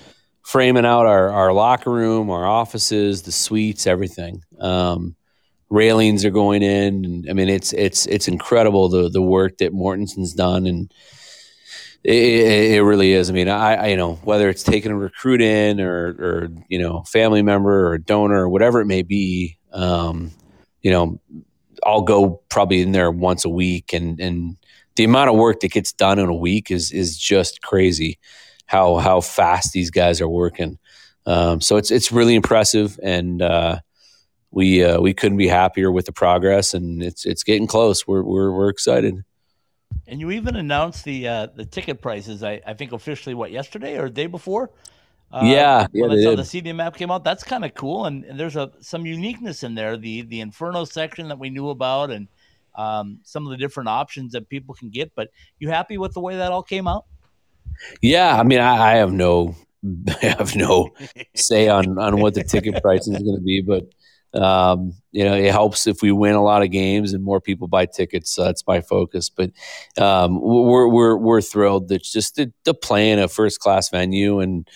framing out our our locker room, our offices, the suites, everything. Um, railings are going in. And, I mean, it's it's it's incredible the the work that Mortenson's done, and it, it really is. I mean, I, I, you know whether it's taking a recruit in or or you know family member or donor or whatever it may be, um, you know, I'll go probably in there once a week, and and the amount of work that gets done in a week is is just crazy. How how fast these guys are working. Um, so it's it's really impressive, and uh, we uh, we couldn't be happier with the progress, and it's it's getting close. We're we're we're excited. And you even announced the uh, the ticket prices. I, I think officially what yesterday or the day before. Uh, yeah, when yeah, saw the CD map came out, that's kind of cool, and, and, there's a some uniqueness in there. The the Inferno section that we knew about, and um, some of the different options that people can get. But you happy with the way that all came out? Yeah, I mean, I, I have no I have no say on on what the ticket price is going to be, but um, you know, it helps if we win a lot of games and more people buy tickets. that's my focus. But um, we're we're we're thrilled that just to, to play in a first class venue and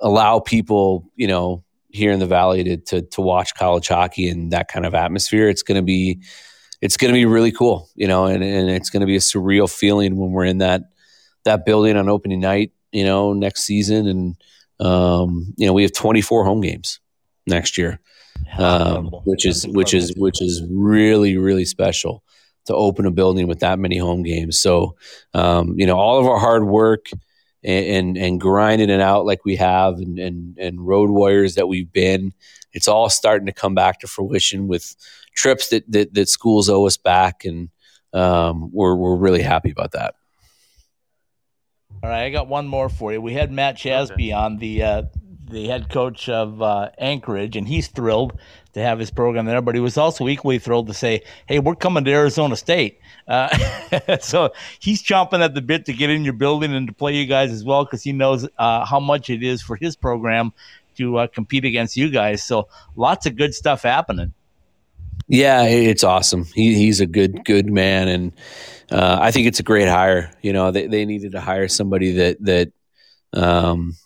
allow people, you know, here in the valley to, to to watch college hockey in that kind of atmosphere. It's going to be it's going to be really cool, you know, and, and it's going to be a surreal feeling when we're in that that building on opening night, you know, next season, and um, you know, we have 24 home games next year um, which is which is which is really really special to open a building with that many home games. So um, you know all of our hard work and, and, and grinding it out like we have and, and and road warriors that we've been, it's all starting to come back to fruition with trips that that, that schools owe us back, and um, we're we're really happy about that. All right, I got one more for you. We had Matt Shasby okay. on the uh, the head coach of uh, Anchorage, and he's thrilled to have his program there. But he was also equally thrilled to say, "Hey, we're coming to Arizona State." Uh, so he's chomping at the bit to get in your building and to play you guys as well because he knows uh, how much it is for his program to uh, compete against you guys. So lots of good stuff happening. Yeah, it's awesome. He, he's a good good man, and uh, I think it's a great hire. You know, they they needed to hire somebody that that um,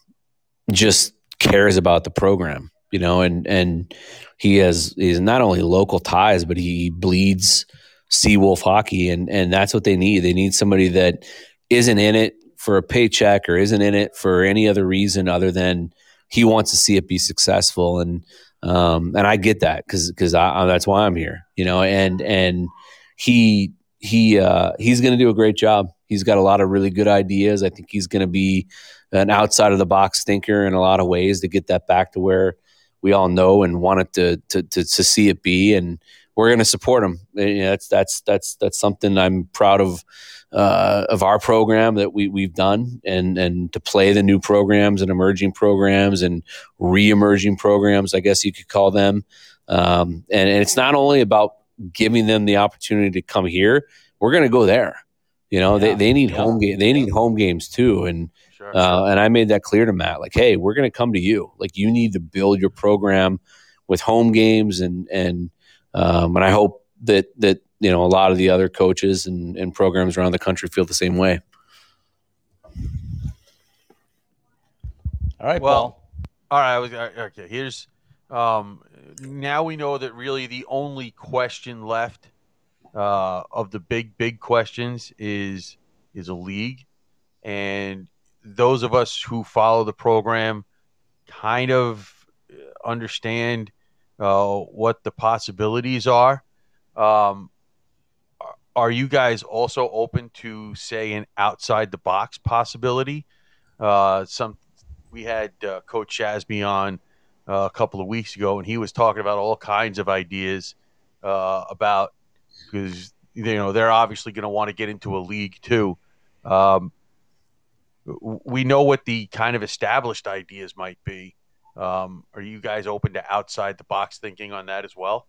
just cares about the program, you know, and and he has he's not only local ties, but he bleeds Seawolf hockey, and and that's what they need. They need somebody that isn't in it for a paycheck or isn't in it for any other reason other than he wants to see it be successful, and um, and I get that because because that's why I'm here, you know, and and he he uh, he's going to do a great job. He's got a lot of really good ideas. I think he's going to be an outside of the box thinker in a lot of ways to get that back to where we all know and want it to to to, to see it be and we're going to support him. You know, that's that's that's that's something I'm proud of uh, of our program that we we've done, and and to play the new programs and emerging programs and re-emerging programs, I guess you could call them. Um, and, and it's not only about giving them the opportunity to come here. We're going to go there. You know, yeah, they, they need yeah. home game. They need home games too, and Sure. Uh, and I made that clear to Matt, like, hey, we're going to come to you. Like, you need to build your program with home games, and and um, and I hope that that you know a lot of the other coaches and, and programs around the country feel the same way. All right, Well, Paul. all right. I was okay. Here's um, now we know that really the only question left uh, of the big big questions is is a league, and those of us who follow the program kind of understand uh, what the possibilities are. Um, are- you guys also open to say an outside the box possibility? Uh, some we had uh, Coach Shasby on uh, a couple of weeks ago, and he was talking about all kinds of ideas uh, about because you know they're obviously going to want to get into a league too. Um, we know what the kind of established ideas might be. Um, are you guys open to outside the box thinking on that as well?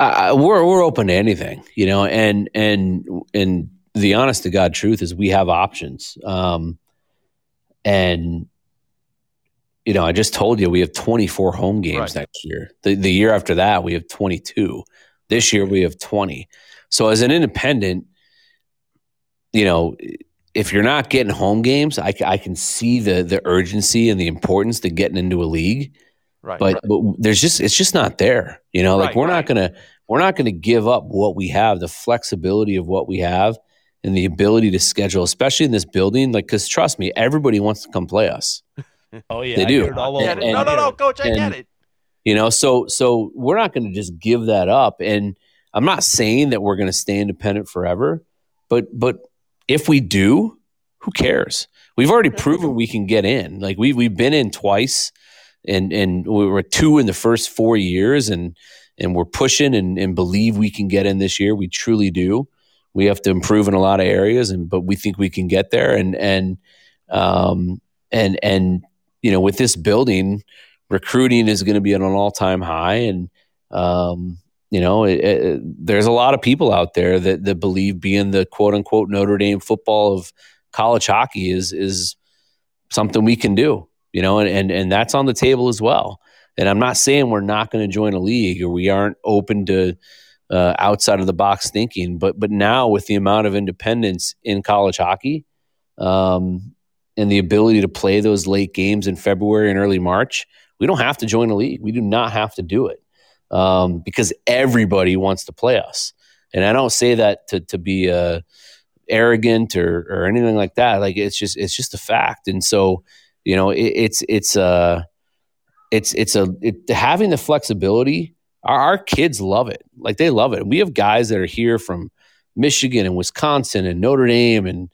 uh, we're we're open to anything, you know, and and and the honest to God truth is we have options. Um, and you know, I just told you we have 24 home games Right. next year. The the year after that we have 22. This year we have 20. So as an independent, you know, if you're not getting home games, I, I can see the the urgency and the importance to getting into a league. Right. but, but there's just it's just not there you know? Like Right, we're not gonna we're not gonna give up what we have the flexibility of what we have and the ability to schedule especially in this building like because trust me everybody wants to come play us. Oh yeah, they do. hear it all Yeah, and- no, no, no, Coach, I get it. you know so so we're not gonna just give that up. And i'm not saying that we're gonna stay independent forever but but if we do who cares? We've already proven we can get in. Like we, we've been in twice and and we were two in the first four years and and we're pushing and, and believe we can get in this year. We truly do. We have to improve in a lot of areas and but we think we can get there. And and um and and you know with this building recruiting is going to be at an all-time high and um you know it, it, there's a lot of people out there that that believe being the quote unquote Notre Dame football of college hockey is is something we can do you know and and, and that's on the table as well. And i'm not saying we're not going to join a league or we aren't open to uh, outside of the box thinking but but now with the amount of independence in college hockey um, and the ability to play those late games in february and early march we don't have to join a league. We do not have to do it um, because everybody wants to play us. And i don't say that to, to be uh, arrogant or, or anything like that. Like it's just it's just a fact. And so you know it, it's it's uh it's it's a it, having the flexibility our, our kids love it. Like they love it. We have guys that are here from michigan and wisconsin and notre dame and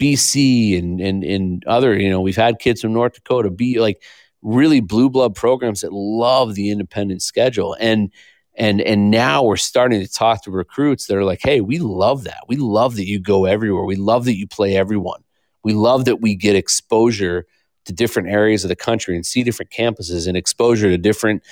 bc and and, and other you know we've had kids from north dakota be like really blue blood programs that love the independent schedule and and and now we're starting to talk to recruits that are like hey we love that we love that you go everywhere we love that you play everyone we love that we get exposure to different areas of the country and see different campuses and exposure to different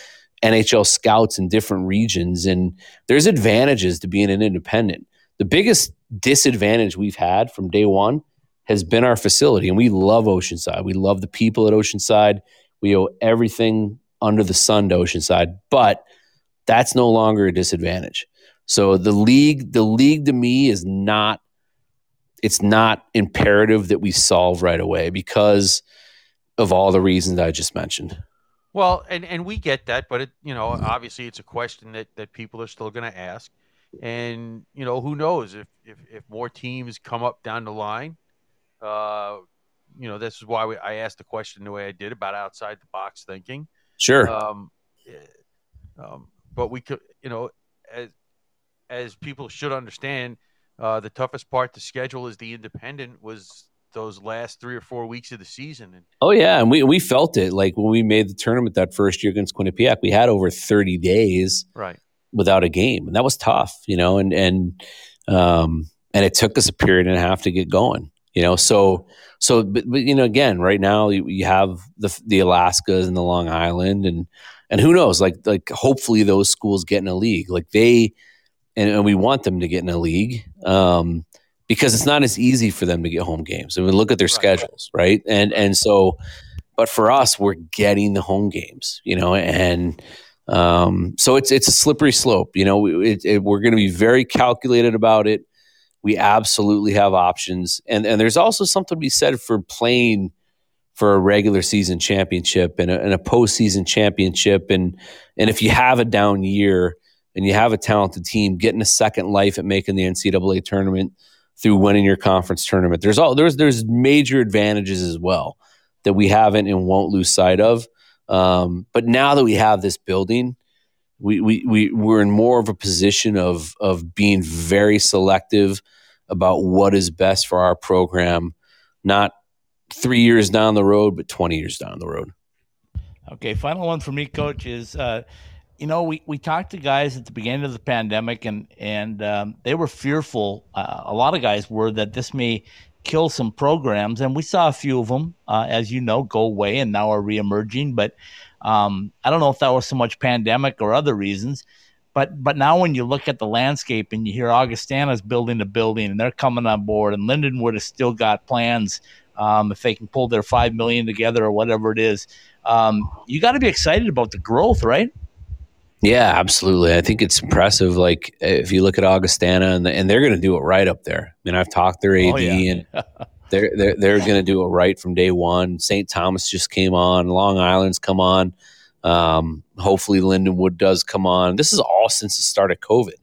NHL scouts in different regions. And there's advantages to being an independent. The biggest disadvantage we've had from day one has been our facility. And we love Oceanside. We love the people at Oceanside. We owe everything under the sun to Oceanside. But that's no longer a disadvantage. So the league, the league to me is not it's not imperative that we solve right away because of all the reasons I just mentioned. Well, and and we get that, but it you know obviously it's a question that that people are still going to ask, and you know who knows if if if more teams come up down the line, uh, you know this is why we, I asked the question the way I did about outside the box thinking. Sure. Um, eh, um, but we could, you know, as as people should understand, uh, the toughest part to schedule is the independent was those last three or four weeks of the season, oh yeah, and we we felt it. Like when we made the tournament that first year against Quinnipiac, we had over 30 days right, without a game, and that was tough, you know, and and um and it took us a period and a half to get going, you know, so so but, but you know again, right now you, you have the the Alaskas and the Long Island and and who knows, like like hopefully those schools get in a league, like they and, and we want them to get in a league. Um, because it's not as easy for them to get home games. I mean, look at their Right. schedules, right? And and so, but for us, we're getting the home games, you know, and um, so it's it's a slippery slope. You know, it, it, we're going to be very calculated about it. We absolutely have options, and and there's also something to be said for playing for a regular season championship and a, and a postseason championship, and and if you have a down year and you have a talented team, getting a second life at making the NCAA tournament through winning your conference tournament. There's all there's there's major advantages as well that we haven't and won't lose sight of. Um, but now that we have this building, we, we we we're in more of a position of of being very selective about what is best for our program, not three years down the road, but twenty years down the road. Okay, final one for me, coach, is uh, you know, we, we talked to guys at the beginning of the pandemic and and um, they were fearful. Uh, a lot of guys were that this may kill some programs, and we saw a few of them, uh, as you know, go away and now are reemerging. But um, I don't know if that was so much pandemic or other reasons. But but now when you look at the landscape and you hear Augustana's building a building and they're coming on board, and Lindenwood has still got plans um, if they can pull their five million together or whatever it is. Um, you got to be excited about the growth, right? Yeah, absolutely. I think it's impressive. Like if you look at Augustana, and, and they're going to do it right up there. I mean, I've talked to their AD, Oh, yeah. and they're they're they're going to do it right from day one. St. Thomas just came on. Long Island's come on. Um, hopefully, Lindenwood does come on. This is all since the start of COVID.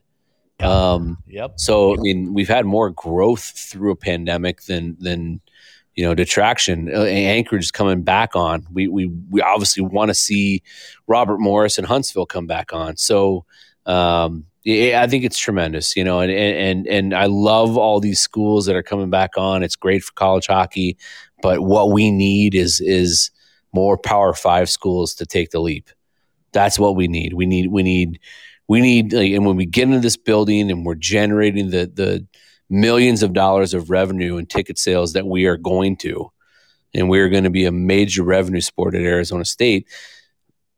Um, Yep. so I mean, we've had more growth through a pandemic than than you know detraction. Uh, Anchorage is coming back on. We we we obviously want to see Robert Morris and Huntsville come back on. So um, I think it's tremendous. You know, and and and I love all these schools that are coming back on. It's great for college hockey, but what we need is is more Power Five schools to take the leap. That's what we need. We need we need we need and when we get into this building and we're generating the the millions of dollars of revenue and ticket sales that we are going to and we're going to be a major revenue sport at Arizona State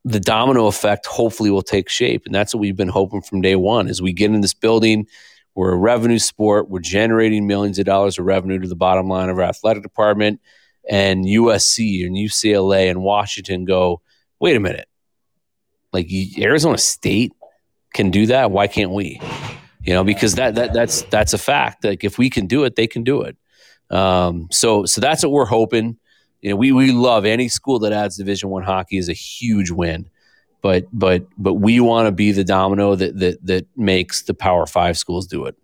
the domino effect hopefully will take shape. And that's what we've been hoping from day 1 as we get in this building we're a revenue sport we're generating millions of dollars of revenue to the bottom line of our athletic department and USC and UCLA and Washington go wait a minute. Like Arizona State can do that? Why can't we? You know because that, that that's that's a fact. Like if we can do it they can do it. Um, so so that's what we're hoping you know we, we love any school that adds division one hockey is a huge win but but but we want to be the domino that that that makes the power five schools do it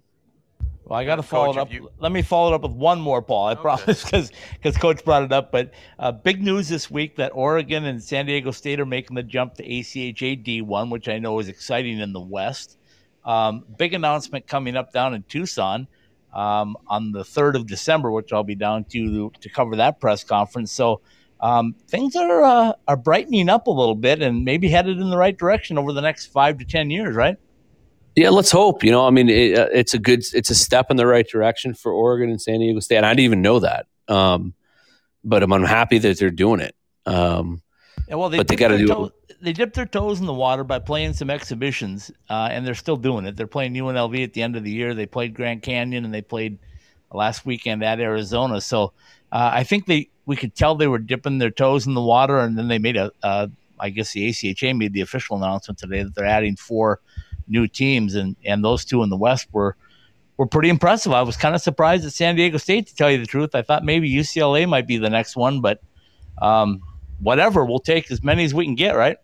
Well, I got to follow Coach, it up. you- Let me follow it up with one more, Paul. I Okay. promise, because because Coach brought it up. But uh, big news this week that Oregon and San Diego State are making the jump to ACHA D1, which I know is exciting in the West. Um, big announcement coming up down in Tucson um, on the third of December, which I'll be down to to cover that press conference. So um, things are uh, are brightening up a little bit and maybe headed in the right direction over the next five to ten years, right? yeah let's hope you know i mean it, uh, it's a good it's a step in the right direction for oregon and san diego state and i didn't even know that um, but I'm, I'm happy that they're doing it um, Yeah, well, they But they gotta do toe- They dipped their toes in the water by playing some exhibitions, uh, and they're still doing it. They're playing UNLV at the end of the year. They played Grand Canyon, and they played last weekend at Arizona. So uh, I think they we could tell they were dipping their toes in the water, and then they made a. Uh, I guess the ACHA made the official announcement today that they're adding four new teams, and and those two in the West were were pretty impressive. I was kind of surprised at San Diego State, to tell you the truth. I thought maybe UCLA might be the next one, but um, whatever, we'll take as many as we can get, right?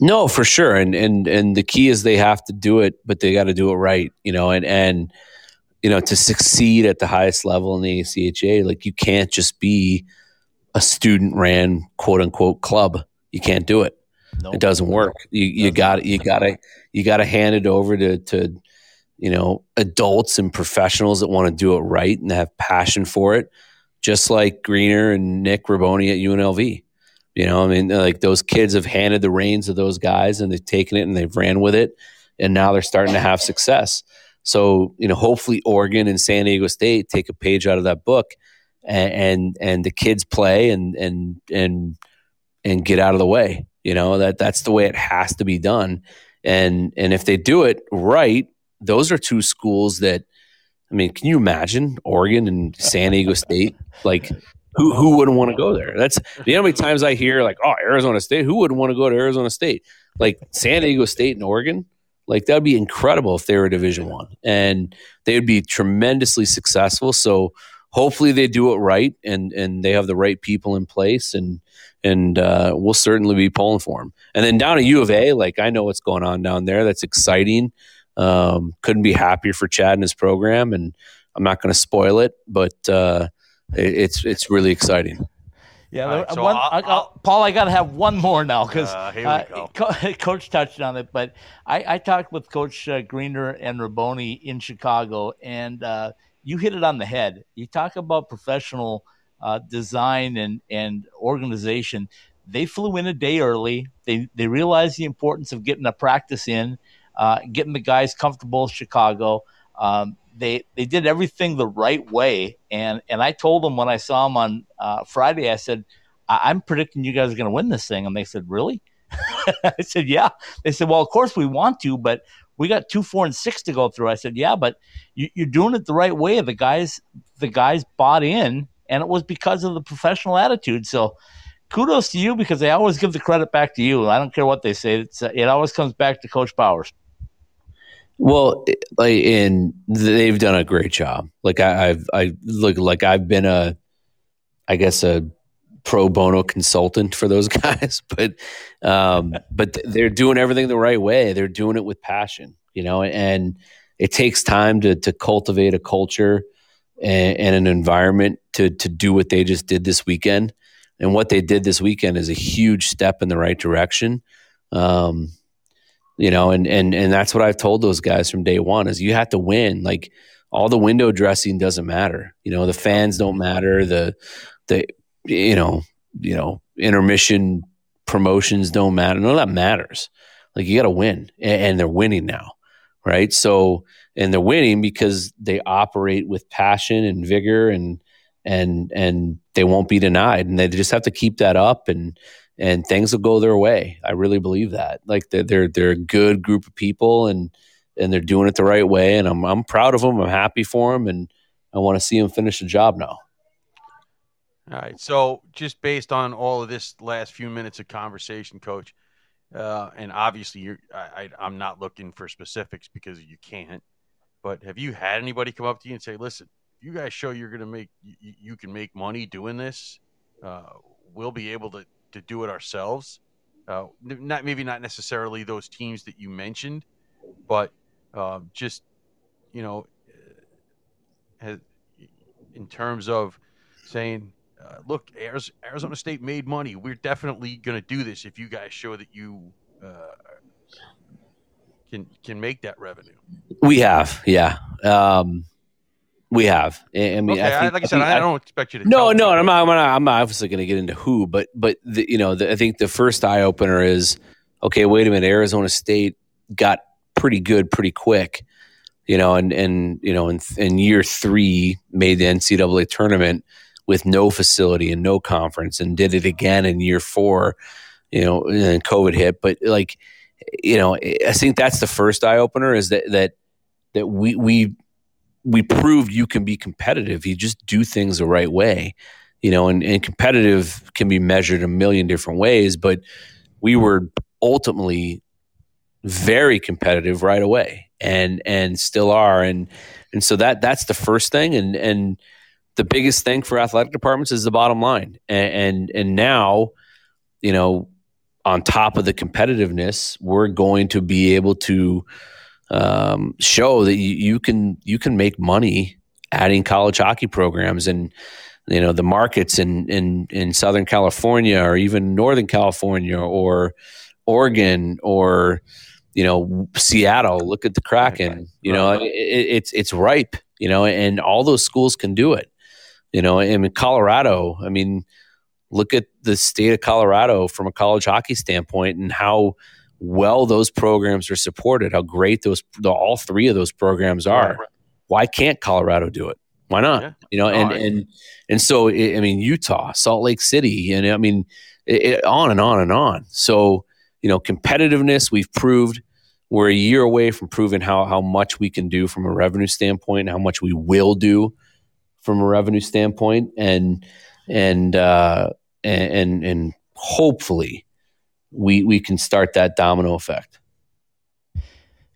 No, for sure. And and and the key is they have to do it, but they got to do it right, you know, and and you know, to succeed at the highest level in the ACHA, like you can't just be a student ran quote unquote club. You can't do it. No, It doesn't work. You you got you got to you got to hand it over to to you know adults and professionals that want to do it right and have passion for it, just like Greener and Nick Raboni at UNLV. You know, I mean, like those kids have handed the reins to those guys and they've taken it and they've ran with it, and now they're starting to have success. So you know, hopefully Oregon and San Diego State take a page out of that book, and and, and the kids play and and and and get out of the way. You know that that's the way it has to be done, and and if they do it right, those are two schools that I mean, can you imagine Oregon and San Diego State? Like, who who wouldn't want to go there? That's the only times I hear like, oh, Arizona State. Who wouldn't want to go to Arizona State? Like San Diego State and Oregon. Like that would be incredible if they were Division One, and they would be tremendously successful. So hopefully they do it right, and and they have the right people in place, and and uh, we'll certainly be pulling for them. And then down at U of A, like I know what's going on down there. That's exciting. Um, couldn't be happier for Chad and his program, and I'm not going to spoil it, but uh, it's it's really exciting. Yeah, All right, there- so one, I'll- I- I'll- Paul, I got to have one more now because Uh, here we. Coach touched on it. But I, I talked with Coach uh, Greener and Raboni in Chicago, and uh, you hit it on the head. You talk about professional uh, design and and organization. They flew in a day early. They they realized the importance of getting a practice in, uh, getting the guys comfortable in Chicago. Um, they they did everything the right way, and and I told them when I saw them on uh, Friday, I said, I- I'm predicting you guys are going to win this thing, and they said, really? I said, yeah. They said, well, of course we want to, but we got two, four, and six to go through. I said, yeah, but you, you're doing it the right way. The guys, the guys bought in, and it was because of the professional attitude. So. Kudos to you because they always give the credit back to you. I don't care what they say; it's, it always comes back to Coach Powers. Well, like, they've done a great job. Like I, I've, I look like I've been a, I guess a pro bono consultant for those guys, but, um, but they're doing everything the right way. They're doing it with passion, you know, and it takes time to to cultivate a culture and, and an environment to to do what they just did this weekend. And what they did this weekend is a huge step in the right direction. Um, you know and and and that's what i've told those guys from day one is you have to win. Like all the window dressing doesn't matter. You know the fans don't matter. The the you know you know intermission promotions don't matter. None of that matters. Like you got to win and, and they're winning now right? So and they're winning because they operate with passion and vigor and and and they won't be denied. And they just have to keep that up and and things will go their way. I really believe that. Like they're they're, they're a good group of people, and and they're doing it the right way. And I'm I'm proud of them. I'm happy for them, and I want to see them finish the job now. All right. So, just based on all of this last few minutes of conversation, Coach, uh, and obviously you're, I, I, I'm not looking for specifics because you can't. But have you had anybody come up to you and say, "Listen, you guys show you're going to make, you, you can make money doing this. Uh, we'll be able to to do it ourselves." Uh, not maybe not necessarily those teams that you mentioned, but um, just you know, has, in terms of saying uh, look, Arizona State made money. We're definitely going to do this if you guys show that you uh, can can make that revenue. We have, yeah, um, we have. I, I mean, okay, I think- like I said, think- I, don't expect you to. No, no. I'm not, I'm not. I'm not obviously going to get into who, but but the, you know, the, I think the first eye opener is okay. Wait a minute, Arizona State got pretty good pretty quick, you know, and and you know, in, in year three made the NCAA tournament with no facility and no conference, and did it again in year four, you know, and COVID hit. But like, you know, I think that's the first eye opener is that that that we we we proved you can be competitive. You just do things the right way, you know, and, and competitive can be measured a million different ways, but we were ultimately very competitive right away and and still are. And and so that that's the first thing. And and the biggest thing for athletic departments is the bottom line. And and, and now you know on top of the competitiveness we're going to be able to um, show that you, you can you can make money adding college hockey programs and you know the markets in in in Southern California or even Northern California or Oregon or you know Seattle. Look at the Kraken. You know it, it, it's it's ripe. You know, and all those schools can do it. You know, and in Colorado, I mean, look at the state of Colorado from a college hockey standpoint and how well those programs are supported. How great those all three of those programs are. Right. Why can't Colorado do it? Why not? Yeah. You know, and I- and and so I I mean Utah, Salt Lake City, and I mean it, it- on and on and on. So you know, competitiveness we've proved we're a year away from proving how how much we can do from a revenue standpoint, how much we will do from a revenue standpoint, and and uh, and and hopefully we we can start that domino effect.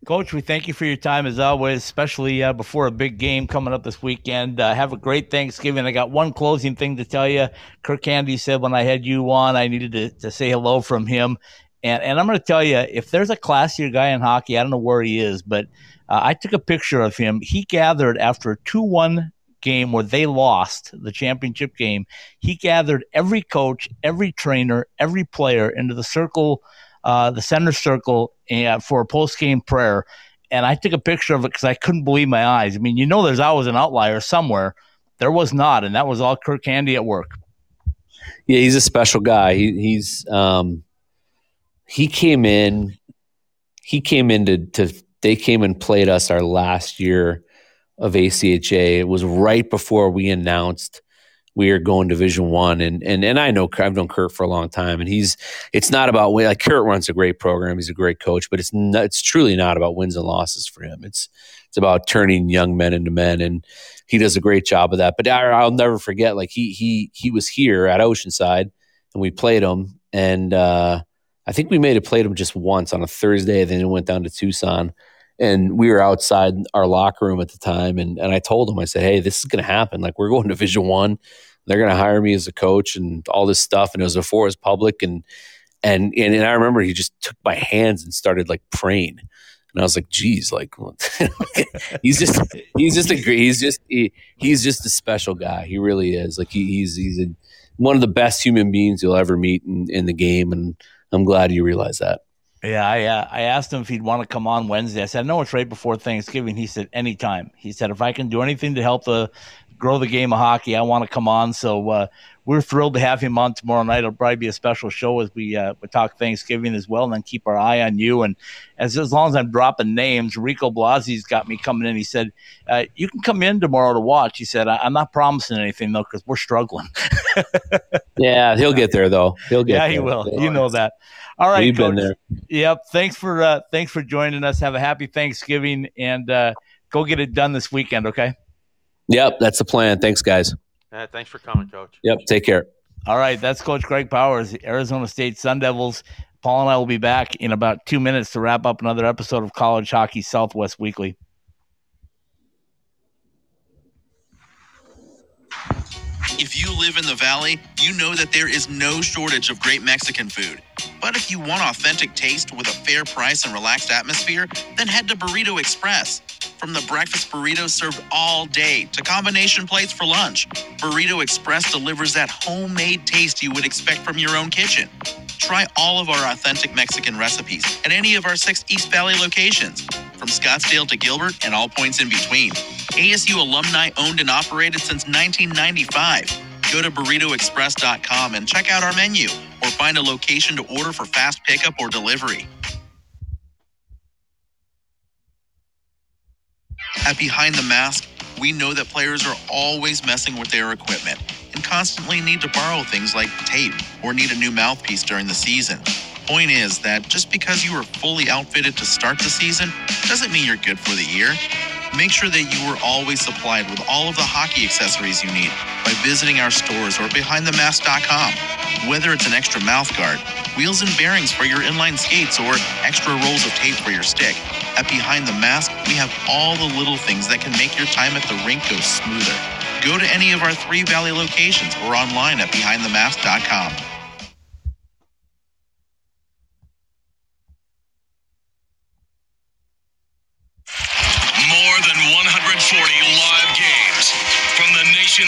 Coach, we thank you for your time as always, especially uh, before a big game coming up this weekend. Uh, have a great Thanksgiving. I got one closing thing to tell you. Kirk Candy said when I had you on, I needed to, to say hello from him. And, and I'm going to tell you, if there's a classier guy in hockey, I don't know where he is, but uh, I took a picture of him. He gathered after a 2 1 game where they lost the championship game. He gathered every coach, every trainer, every player into the circle uh, the center circle and, for a post game prayer. And I took a picture of it because I couldn't believe my eyes. I mean, you know, there's always an outlier somewhere. There was not, and that was all Kirk Handy at work. Yeah, he's a special guy. He, he's um, he came in. He came in to, to they came and played us our last year of ACHA. It was right before we announced we are going Division One, and and and I know I've known Kurt for a long time, and he's it's not about like Kurt runs a great program, he's a great coach, but it's not, it's truly not about wins and losses for him. It's it's about turning young men into men, and he does a great job of that. But I, will never forget, like he he he was here at Oceanside, and we played him, and uh, I think we made it played him just once on a Thursday, then it went down to Tucson and we were outside our locker room at the time and, and i told him i said hey this is going to happen. Like we're going to division one. They're going to hire me as a coach and all this stuff. And it was before it was public and and and, and i remember he just took my hands and started like praying. And i was like geez like he's just he's just a he's just he, he's just a special guy. He really is. Like he, he's he's a, one of the best human beings you'll ever meet in, in the game and i'm glad you realize that yeah, I uh, I asked him if he'd want to come on Wednesday. I said, "No, it's right before Thanksgiving." He said, "Anytime." He said, "If I can do anything to help the grow the game of hockey, I want to come on." So uh, we're thrilled to have him on tomorrow night. It'll probably be a special show as we uh, we talk Thanksgiving as well, and then keep our eye on you. And as as long as I'm dropping names, Rico Blasi's got me coming in. He said, uh, "You can come in tomorrow to watch." He said, "I'm not promising anything though because we're struggling." yeah, he'll get there though. He'll get. Yeah, there. he will. You know that. All right, We've Coach. been there. Yep. Thanks for uh, thanks for joining us. Have a happy Thanksgiving and uh, go get it done this weekend. Okay. Yep, that's the plan. Thanks, guys. Yeah, thanks for coming, Coach. Yep, take care. All right, that's Coach Greg Powers, Arizona State Sun Devils. Paul and I will be back in about two minutes to wrap up another episode of College Hockey Southwest Weekly. If you live in the valley, you know that there is no shortage of great Mexican food. But if you want authentic taste with a fair price and relaxed atmosphere, then head to Burrito Express. From the breakfast burritos served all day to combination plates for lunch, Burrito Express delivers that homemade taste you would expect from your own kitchen. Try all of our authentic Mexican recipes at any of our six East Valley locations, from Scottsdale to Gilbert and all points in between. ASU alumni owned and operated since 1995. Go to burritoexpress.com and check out our menu or find a location to order for fast pickup or delivery. At Behind the Mask, we know that players are always messing with their equipment and constantly need to borrow things like tape or need a new mouthpiece during the season. Point is that just because you are fully outfitted to start the season doesn't mean you're good for the year. Make sure that you are always supplied with all of the hockey accessories you need by visiting our stores or behindthemask.com. Whether it's an extra mouth guard, wheels and bearings for your inline skates, or extra rolls of tape for your stick, at Behind the Mask, we have all the little things that can make your time at the rink go smoother. Go to any of our three Valley locations or online at behindthemask.com.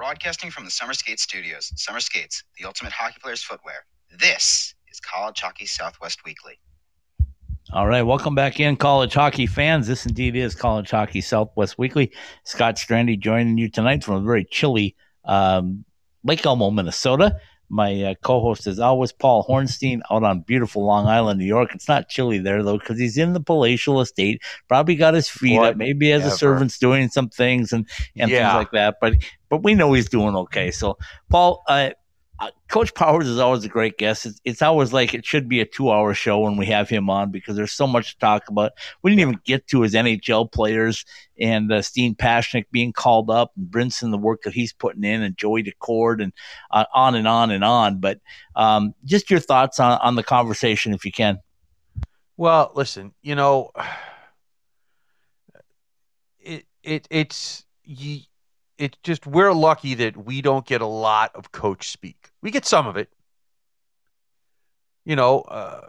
Broadcasting from the Summer Skates Studios, Summer Skates, the ultimate hockey player's footwear. This is College Hockey Southwest Weekly. All right, welcome back in, college hockey fans. This indeed is College Hockey Southwest Weekly. Scott Strandy joining you tonight from a very chilly um, Lake Elmo, Minnesota. My uh, co-host is always Paul Hornstein out on beautiful Long Island, New York. It's not chilly there though because he's in the palatial estate. Probably got his feet up. Maybe as a servant's doing some things and and Yeah. things like that. But but we know he's doing okay. So Paul, uh, Coach Powers is always a great guest. It's, it's always like it should be a two-hour show when we have him on because there's so much to talk about. We didn't even get to his NHL players and uh, Steen Pashnik being called up and Brinson, the work that he's putting in, and Joey Daccord, and uh, on and on and on. But um, just your thoughts on, on the conversation, if you can. Well, listen, you know, it it it's ye, it's just we're lucky that we don't get a lot of coach speak. We get some of it. You know, uh,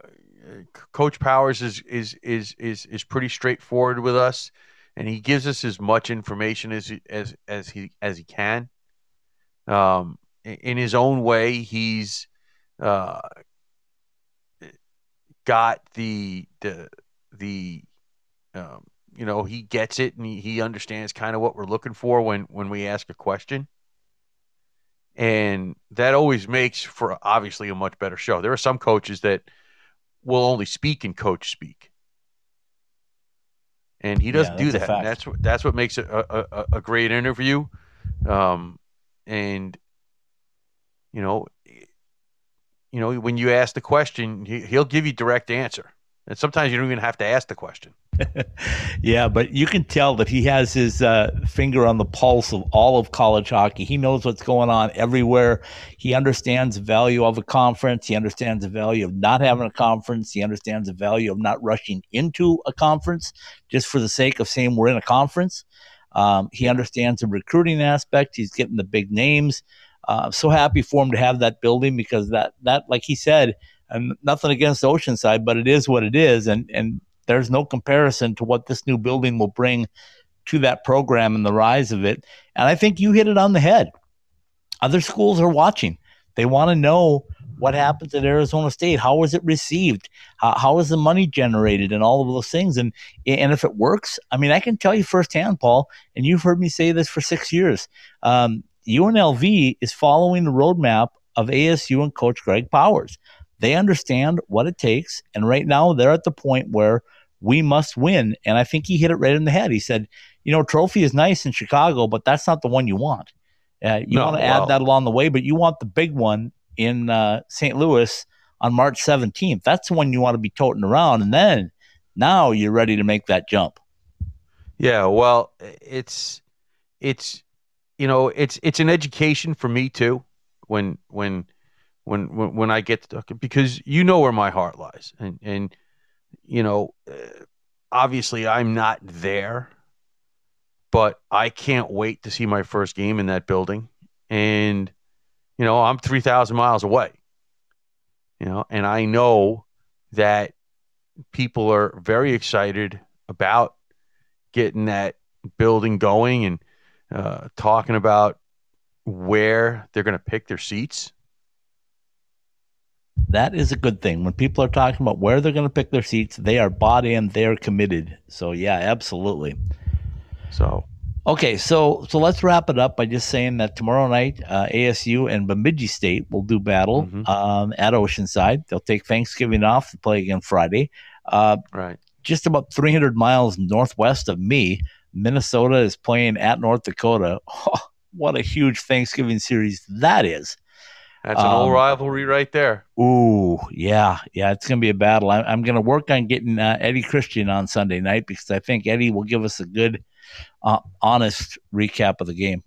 Coach Powers is is is is is pretty straightforward with us, and he gives us as much information as he, as as he as he can. Um, in- in his own way, he's uh, got the the the um, you know he gets it and he, he understands kind of what we're looking for when when we ask a question. And that always makes for obviously a much better show. There are some coaches that will only speak in coach speak. And he doesn't Yeah, do that. and that's what that's what makes a, a, a great interview. Um and you know you know when you ask the question he, he'll give you direct answer. And sometimes you don't even have to ask the question yeah, but you can tell that he has his uh, finger on the pulse of all of college hockey. He knows what's going on everywhere. He understands the value of a conference. He understands the value of not having a conference. He understands the value of not rushing into a conference just for the sake of saying we're in a conference. Um, he understands the recruiting aspect. He's getting the big names. Uh, so happy for him to have that building because that that like he said, and nothing against Oceanside, but it is what it is, and and there's no comparison to what this new building will bring to that program and the rise of it. And I think you hit it on the head. Other schools are watching. They want to know what happens at Arizona State. How was it received? How, how is the money generated and all of those things? And and if it works, I mean, I can tell you firsthand, Paul, and you've heard me say this for six years. Um, UNLV is following the roadmap of ASU and Coach Greg Powers. They understand what it takes, and right now they're at the point where we must win. And I think he hit it right in the head. He said, "You know, trophy is nice in Chicago, but that's not the one you want. Uh, you No, want to add that along the way, but you want the big one in uh, St. Louis on March 17th. That's the one you want to be toting around, and then now you're ready to make that jump." Yeah, well, it's it's you know it's it's an education for me too. When when when when, when I get to because you know where my heart lies, and and you know uh, obviously I'm not there, but I can't wait to see my first game in that building, and you know I'm three thousand miles away, you know, and I know that people are very excited about getting that building going and uh, talking about where they're going to pick their seats. That is a good thing. When people are talking about where they're going to pick their seats, they are bought in, they're committed. So yeah, absolutely. So Okay, so so let's wrap it up by just saying that tomorrow night, uh, ASU and Bemidji State will do battle Mhm. um, at Oceanside. They'll take Thanksgiving off to play again Friday. Uh, right, just about 300 miles northwest of me, Minnesota is playing at North Dakota. what a huge Thanksgiving series that is! That's an old Um, rivalry right there. Ooh, yeah, yeah, it's going to be a battle. I, I'm going to work on getting uh, Eddie Christian on Sunday night because I think Eddie will give us a good, uh, honest recap of the game.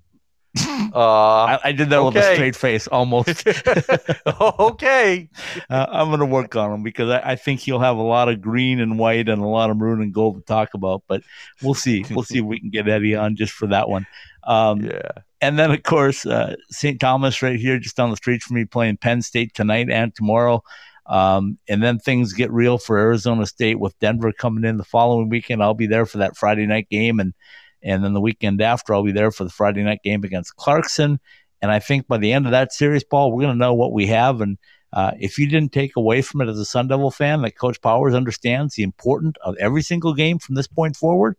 Uh, I, I did that with a straight face almost. okay, uh, I'm going to work on him because I, I think he'll have a lot of green and white and a lot of maroon and gold to talk about. But we'll see. We'll see if we can get Eddie on just for that one. Um, yeah, and then, of course, uh, St. Thomas right here, just down the street from me, playing Penn State tonight and tomorrow. Um, and then things get real for Arizona State with Denver coming in the following weekend. I'll be there for that Friday night game, and and then the weekend after, I'll be there for the Friday night game against Clarkson. And I think by the end of that series, Paul, we're going to know what we have and Uh, if you didn't take away from it as a Sun Devil fan that Coach Powers understands the importance of every single game from this point forward,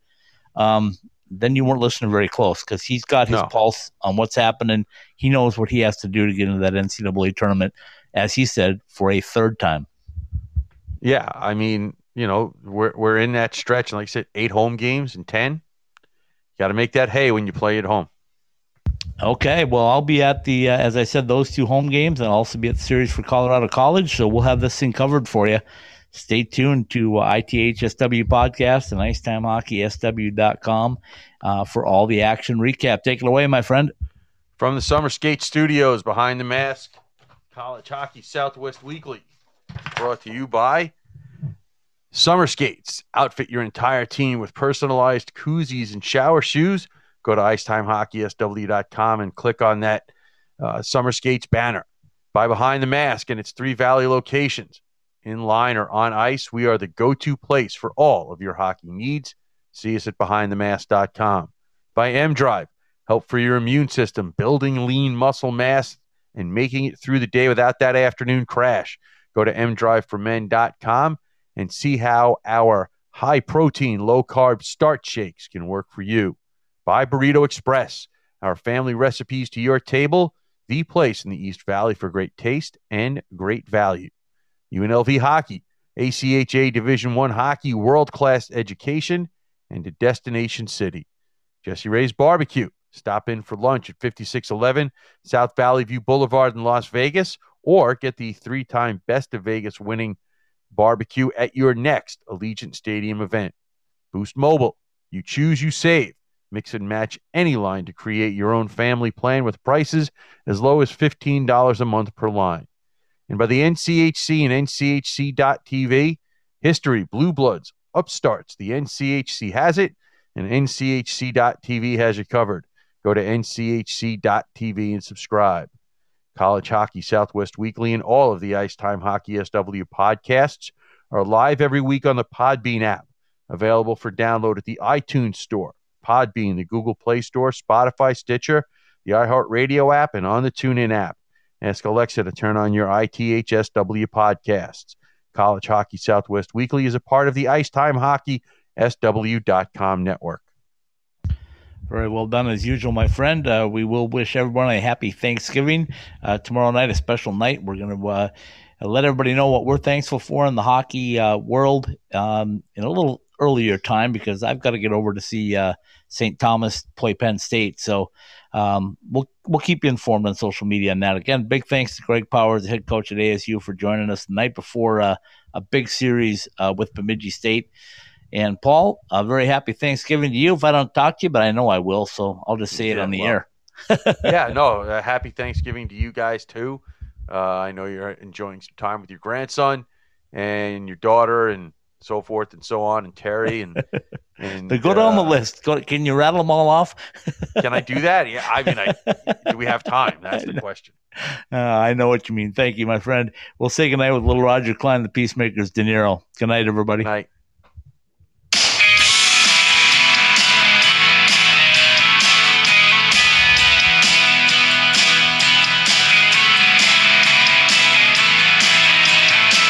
um, then you weren't listening very close because he's got his No. pulse on what's happening. He knows what he has to do to get into that NCAA tournament, as he said, for a third time. Yeah, I mean, you know, we're we're in that stretch, and like I said, eight home games and ten. Got to make that hay when you play at home. Okay, well, I'll be at the, uh, as I said, those two home games, and I'll also be at the series for Colorado College. So we'll have this thing covered for you. Stay tuned to uh, ITHSW podcast and IcetimeHockeySW.com uh, for all the action recap. Take it away, my friend. From the Summer Skate Studios behind the mask, College Hockey Southwest Weekly, brought to you by Summer Skates. Outfit your entire team with personalized koozies and shower shoes. Go to IcetimeHockeySW.com and click on that uh, Summer Skates banner. By Behind the Mask and its three Valley locations. In line or on ice, we are the go to place for all of your hockey needs. See us at BehindTheMask.com. By M Drive help for your immune system, building lean muscle mass, and making it through the day without that afternoon crash. Go to mdriveformen.com and see how our high protein, low carb start shakes can work for you. Buy Burrito Express, our family recipes to your table, the place in the East Valley for great taste and great value. UNLV Hockey, ACHA Division One hockey, world class education, and a destination city. Jesse Ray's Barbecue. Stop in for lunch at 5611 South Valley View Boulevard in Las Vegas, or get the three time Best of Vegas winning barbecue at your next Allegiant Stadium event. Boost Mobile. You choose, you save. Mix and match any line to create your own family plan with prices as low as $15 a month per line. And by the NCHC and NCHC.TV, history, blue bloods, upstarts. The NCHC has it, and NCHC.TV has you covered. Go to NCHC.TV and subscribe. College Hockey Southwest Weekly and all of the Ice Time Hockey SW podcasts are live every week on the Podbean app, available for download at the iTunes Store, Podbean, the Google Play Store, Spotify, Stitcher, the iHeartRadio app, and on the TuneIn app. Ask Alexa to turn on your ITHSW podcasts. College Hockey Southwest Weekly is a part of the Ice Time Hockey SW.com network. Very well done as usual, my friend. Uh, we will wish everyone a happy Thanksgiving. Uh, tomorrow night, a special night. We're going to uh, let everybody know what we're thankful for in the hockey uh, world um, in a little earlier time because I've got to get over to see uh, St. Thomas play Penn State. So um, we'll we'll keep you informed on social media on that. Again, big thanks to Greg Powers, the head coach at ASU, for joining us the night before uh, a big series with Bemidji State. And Paul, a very happy Thanksgiving to you. If I don't talk to you, but I know I will, so I'll just say it on the well, air. yeah, no, uh, happy Thanksgiving to you guys too. Uh, I know you're enjoying some time with your grandson and your daughter and so forth and so on, and Terry and and They go down the uh, list. Can you rattle them all off? Can I do that? Yeah, I mean, I, do we have time? That's the question. Uh, I know what you mean. Thank you, my friend. We'll say goodnight with little Roger Klein, the Peacemakers, De Niro. Good night, everybody. Good night.